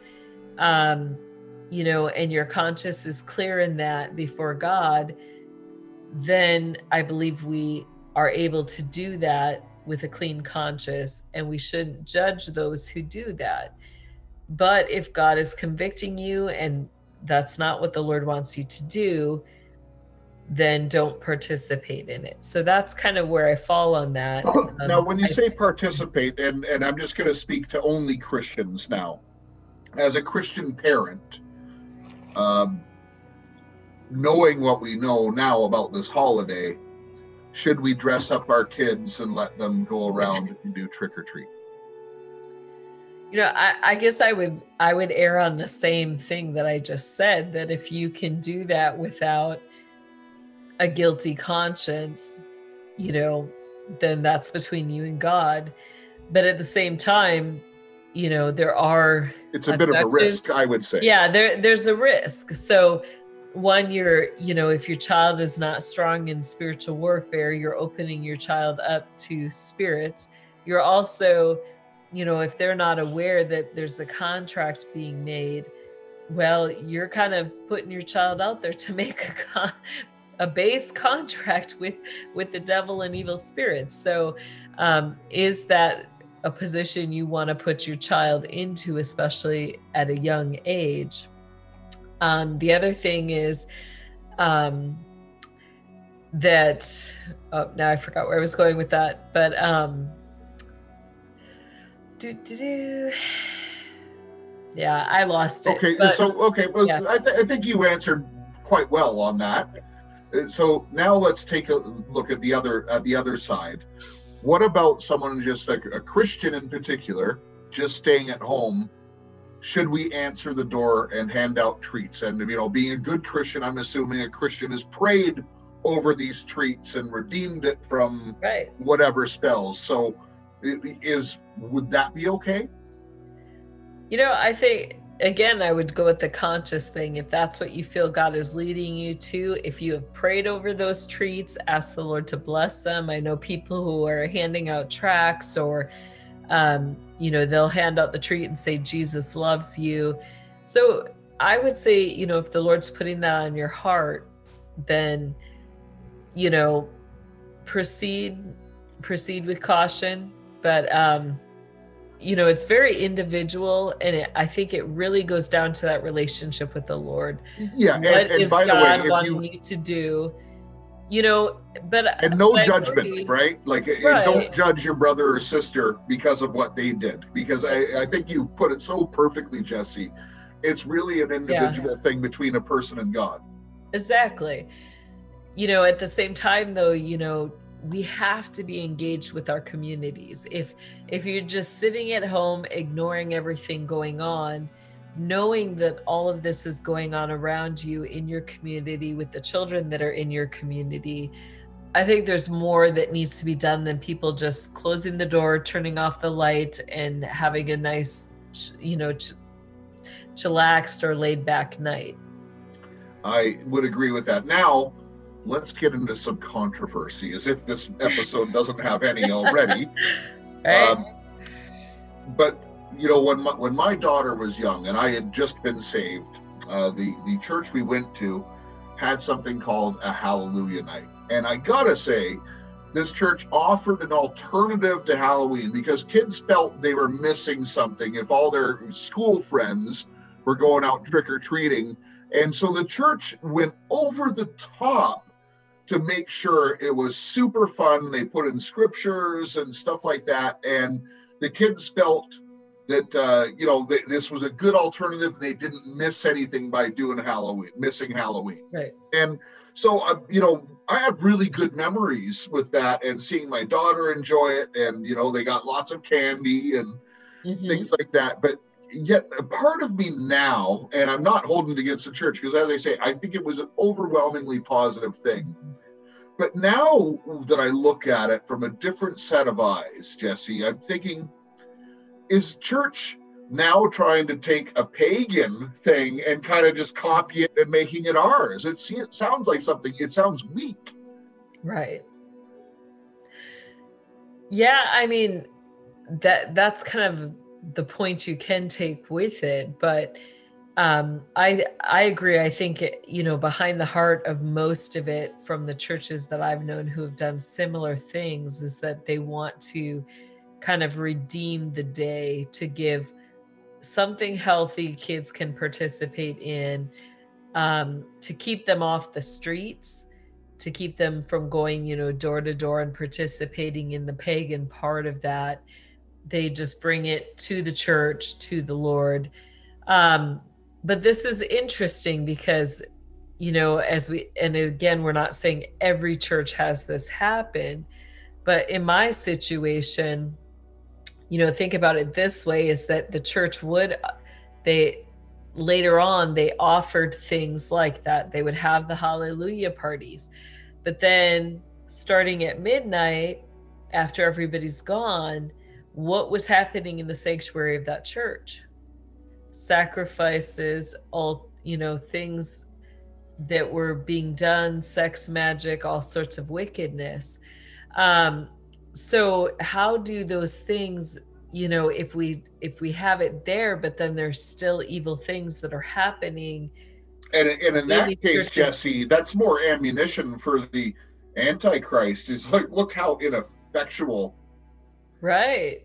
um, you know, and your conscience is clear in that before God, then I believe we are able to do that with a clean conscience and we shouldn't judge those who do that. But if God is convicting you and that's not what the Lord wants you to do, then don't participate in it. So that's kind of where I fall on that. Um, now, when you I, say participate, and, and I'm just going to speak to only Christians now, as a Christian parent, um, knowing what we know now about this holiday, should we dress up our kids and let them go around and do trick or treat? you know I, I, guess i would i would err on the same thing that i just said that if you can do that without a guilty conscience you know then that's between you and god. But at the same time you know there are it's a bit of a risk i would say. Yeah there there's a risk. So one you're you know if your child is not strong in spiritual warfare you're opening your child up to spirits you're also you know, if they're not aware that there's a contract being made, well, you're kind of putting your child out there to <laughs> make a con- a base contract with with the devil and evil spirits. So, um, is that a position you want to put your child into, especially at a young age? Um, the other thing is um, that oh, now I forgot where I was going with that, but um, do, do, do. <sighs> Yeah, I lost it. Okay, but, so okay, well, yeah. I, th- I think you answered quite well on that. Uh, so now let's take a look at the other at the other side. What about someone just a, a Christian in particular, just staying at home? Should we answer the door and hand out treats? And you know, being a good Christian, I'm assuming a Christian has prayed over these treats and redeemed it from right. whatever spells. So is would that be okay? You know, I think again, I would go with the conscious thing. If that's what you feel God is leading you to, if you have prayed over those treats, ask the Lord to bless them. I know people who are handing out tracts or, um, you know, they'll hand out the treat and say, Jesus loves you. So I would say, you know, if the Lord's putting that on your heart, then, you know, proceed proceed with caution but um you know it's very individual and it, i think it really goes down to that relationship with the lord yeah what and, and is by god the way wanting you, you to do you know but and no but judgment right like right. don't judge your brother or sister because of what they did because I, I think you've put it so perfectly jesse It's really an individual thing between a person and God. Exactly. You know, at the same time though, you know, we have to be engaged with our communities. If if you're just sitting at home ignoring everything going on, knowing that all of this is going on around you in your community with the children that are in your community, I think there's more that needs to be done than people just closing the door, turning off the light, and having a nice, you know, ch- chillaxed or laid back night. I would agree with that. Now, let's get into some controversy, as if this episode doesn't have any <laughs> already. Right? Um, but you know, when my, when my daughter was young and I had just been saved, uh, the the church we went to had something called a Hallelujah Night, and I gotta say, this church offered an alternative to Halloween because kids felt they were missing something if all their school friends were going out trick or treating, and so the church went over the top to make sure it was super fun. They put in scriptures and stuff like that, and the kids felt that uh, you know th- this was a good alternative. They didn't miss anything by doing Halloween, missing Halloween, right. and so uh, you know I have really good memories with that and seeing my daughter enjoy it, and you know they got lots of candy and Mhm. things like that. But yet, a part of me now, and I'm not holding it against the church because, as I say, I think it was an overwhelmingly positive thing. But now that I look at it from a different set of eyes, Jesse, I'm thinking, is church now trying to take a pagan thing and kind of just copy it and making it ours? It, it sounds like something, it sounds weak. Right. Yeah, I mean that that's kind of the point you can take with it, but um I I agree. I think it, you know behind the heart of most of it from the churches that I've known who have done similar things is that they want to kind of redeem the day to give something healthy kids can participate in um, to keep them off the streets to keep them from going, you know, door to door and participating in the pagan part of that. They just bring it to the church, to the Lord. Um, but this is interesting because, you know, as we, and again, we're not saying every church has this happen, but in my situation, you know, think about it this way is that the church would, they, later on they offered things like that. They would have the hallelujah parties. But then starting at midnight after everybody's gone what was happening in the sanctuary of that church? Sacrifices all you know things that were being done sex magic all sorts of wickedness. Um so how do those things you know if we if we have it there but then there's still evil things that are happening And, and in that case, Jesse, that's more ammunition for the Antichrist. is like, look how ineffectual right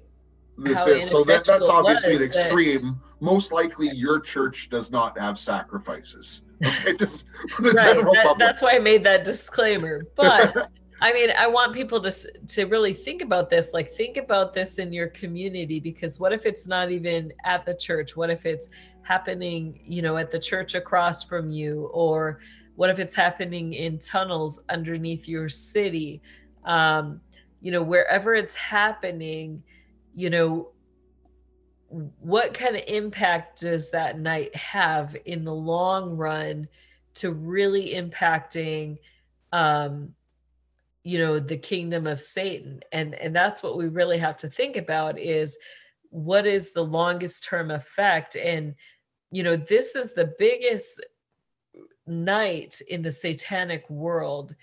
this How is. So that, that's obviously an was that- extreme. Most likely, your church does not have sacrifices. <laughs> Okay, just for the right general that- public. that's why i made that disclaimer but <laughs> i mean i want people to to really think about this like think about this in your community because what if it's not even at the church? What if it's happening you know at the church across from you? Or what if it's happening in tunnels underneath your city? Um you know wherever it's happening you know what kind of impact does that night have in the long run to really impacting um you know the kingdom of satan. And and that's what we really have to think about is what is the longest term effect? And you know this is the biggest night in the satanic world.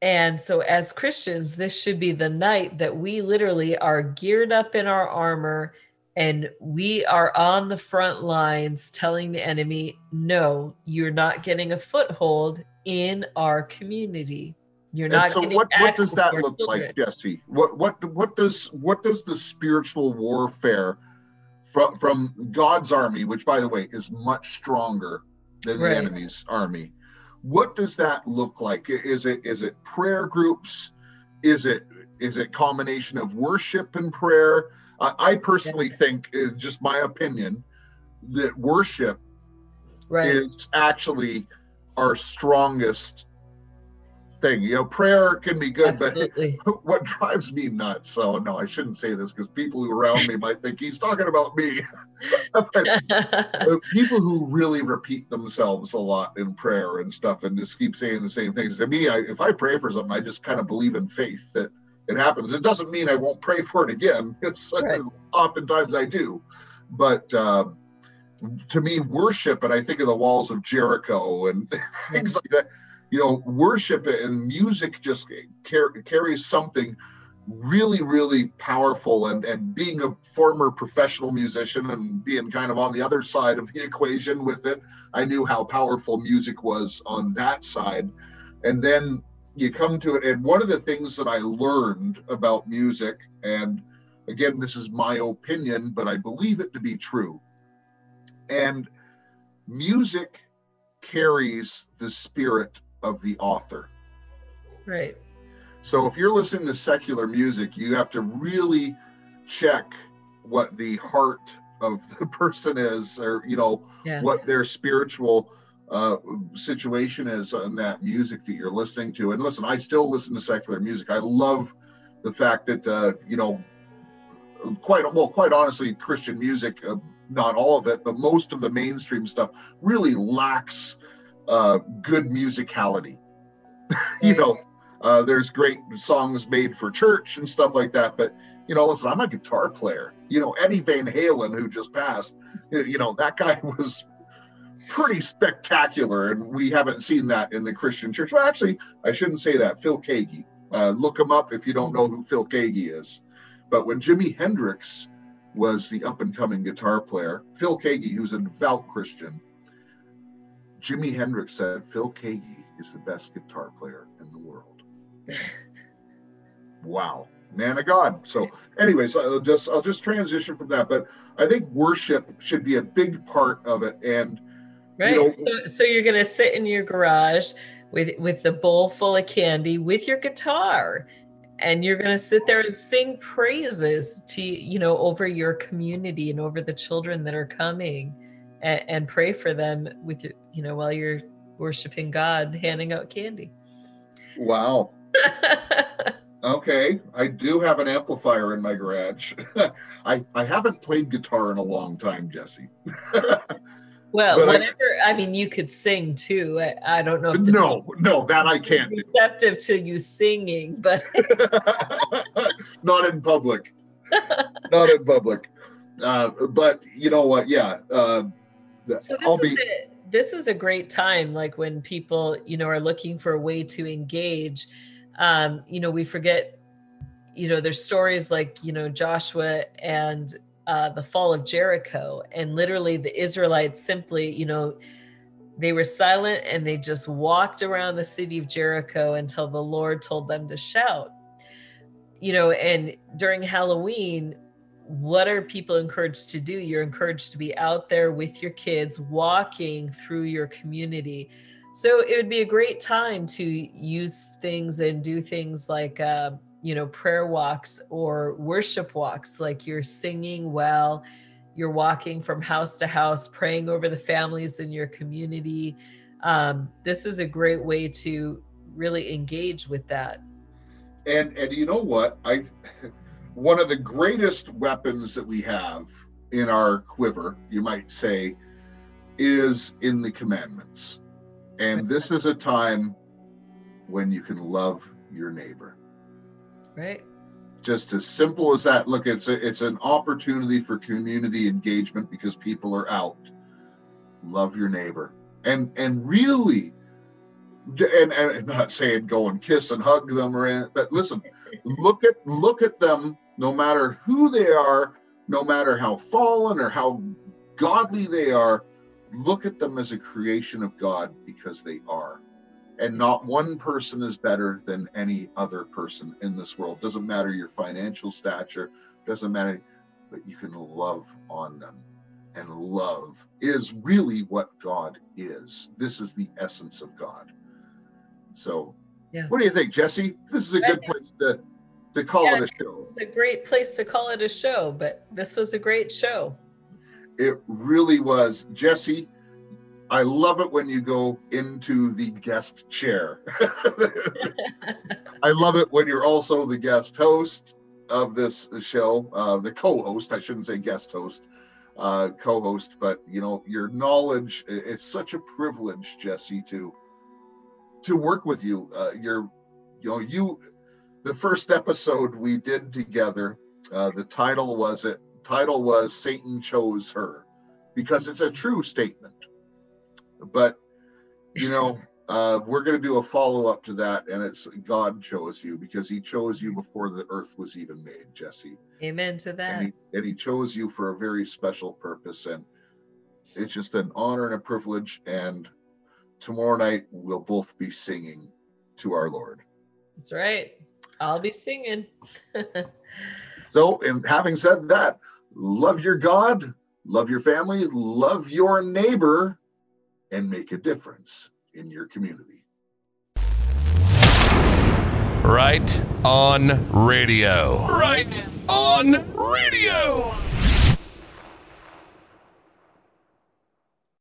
And so as christians this should be the night that we literally are geared up in our armor and we are on the front lines telling the enemy no you're not getting a foothold in our community you're And so what, what does that look children. like, Jesse? What what what does what does the spiritual warfare from from God's army, which by the way is much stronger than Right. the enemy's army, what does that look like? Is it is it prayer groups? Is it is it combination of worship and prayer? I I personally think, uh, just my opinion, that worship right. is actually our strongest thing. You know, prayer can be good, Absolutely. but <laughs> what drives me nuts? So no, I shouldn't say this because people who around me might think he's talking about me. <laughs> but <laughs> people who really repeat themselves a lot in prayer and stuff and just keep saying the same things. To me, I, if I pray for something, I just kind of believe in faith that it happens. It doesn't mean I won't pray for it again. It's Right. oftentimes I do, but. Uh, to me, worship, and I think of the walls of Jericho and things like that. You know, worship and music just car- carries something really, really powerful. And and being a former professional musician and being kind of on the other side of the <laughs> equation with it, I knew how powerful music was on that side. And then you come to it, and one of the things that I learned about music, and again, this is my opinion, but I believe it to be true and music carries the spirit of the author. right. So if you're listening to secular music, you have to really check what the heart of <laughs> the person is, or you know Yeah. what their spiritual uh, situation is on that music that you're listening to. And listen, I still listen to secular music. I love the fact that uh, you know, quite well, quite honestly, Christian music, uh, not all of it, but most of the mainstream stuff really lacks uh, good musicality. <laughs> you know, uh, there's great songs made for church and stuff like that, but you know, listen, I'm a guitar player. You know, Eddie Van Halen, who just passed, you know, that guy <laughs> was pretty spectacular, and we haven't seen that in the Christian church. Well, actually, I shouldn't say that. Phil Keaggy, uh, look him up if you don't know who Phil Keaggy is. But when Jimi Hendrix was the up and coming guitar player, Phil Keaggy, who's a devout Christian, Jimi Hendrix said Phil Keaggy is the best guitar player in the world. <laughs> wow, man of God. So, anyways, I'll just I'll just transition from that. But I think worship should be a big part of it, and Right. know- so, so you're gonna sit in your garage with with the bowl full of candy with your guitar, and you're gonna sit there and sing praises to you know over your community and over the children that are coming, and, and pray for them with your you know while you're worshiping God, handing out candy. wow. <laughs> Okay, I do have an amplifier in my garage. <laughs> I I haven't played guitar in a long time, Jesse. <laughs> well, But I- whatever. I, mean, you could sing too. I, I don't know if no, no, that I can't do. receptive to you singing, but Not in public. Not in public. Uh, but you know what? Yeah. Uh, So this I'll is be. a, this is a great time, like when people, you know, are looking for a way to engage. Um, you know, we forget, you know, there's stories like, you know, Joshua and uh, the fall of Jericho, and literally the Israelites simply, you know, they were silent and they just walked around the city of Jericho until the Lord told them to shout. You know, and during Halloween, what are people encouraged to do? You're encouraged to be out there with your kids, walking through your community. So it would be a great time to use things and do things like, uh, you know, prayer walks or worship walks, like you're singing well, you're walking from house to house, praying over the families in your community. Um, this is a great way to really engage with that. And and you know what? I <laughs> one of the greatest weapons that we have in our quiver, you might say, is in the commandments. And this is a time when you can love your neighbor. Right. Just as simple as that. Look, it's a, it's an opportunity for community engagement because people are out. Love your neighbor. And and really and, and not saying go and kiss and hug them or anything, but listen, look at look at them no matter who they are, no matter how fallen or how godly they are, look at them as a creation of God because they are. And not one person is better than any other person in this world. Doesn't matter your financial stature, doesn't matter, but you can love on them. And love is really what God is. This is the essence of God. So, Yeah. what do you think, Jesse? This is a good place to to call Yeah. it a show. It's a great place to call it a show, but this was a great show. It really was. Jesse, I love it when you go into the guest chair. <laughs> I love it when you're also the guest host of this show, uh, the co-host. I shouldn't say guest host, uh, co-host, but you know your knowledge—it's such a privilege, Jesse, to to work with you. Uh, you're, you know, you. The first episode we did together, uh, the title was it. Title was Satan chose her, because it's a true statement. But you know, <laughs> uh, we're going to do a follow up to that, and it's God chose you because He chose you before the earth was even made, Jesse, Amen to that. and he, and he chose you for a very special purpose, and it's just an honor and a privilege. And tomorrow night we'll both be singing to our Lord. That's right. I'll be singing. <laughs> So, and having said that, love your God, love your family, love your neighbor, and make a difference in your community. Right on radio. Right on radio.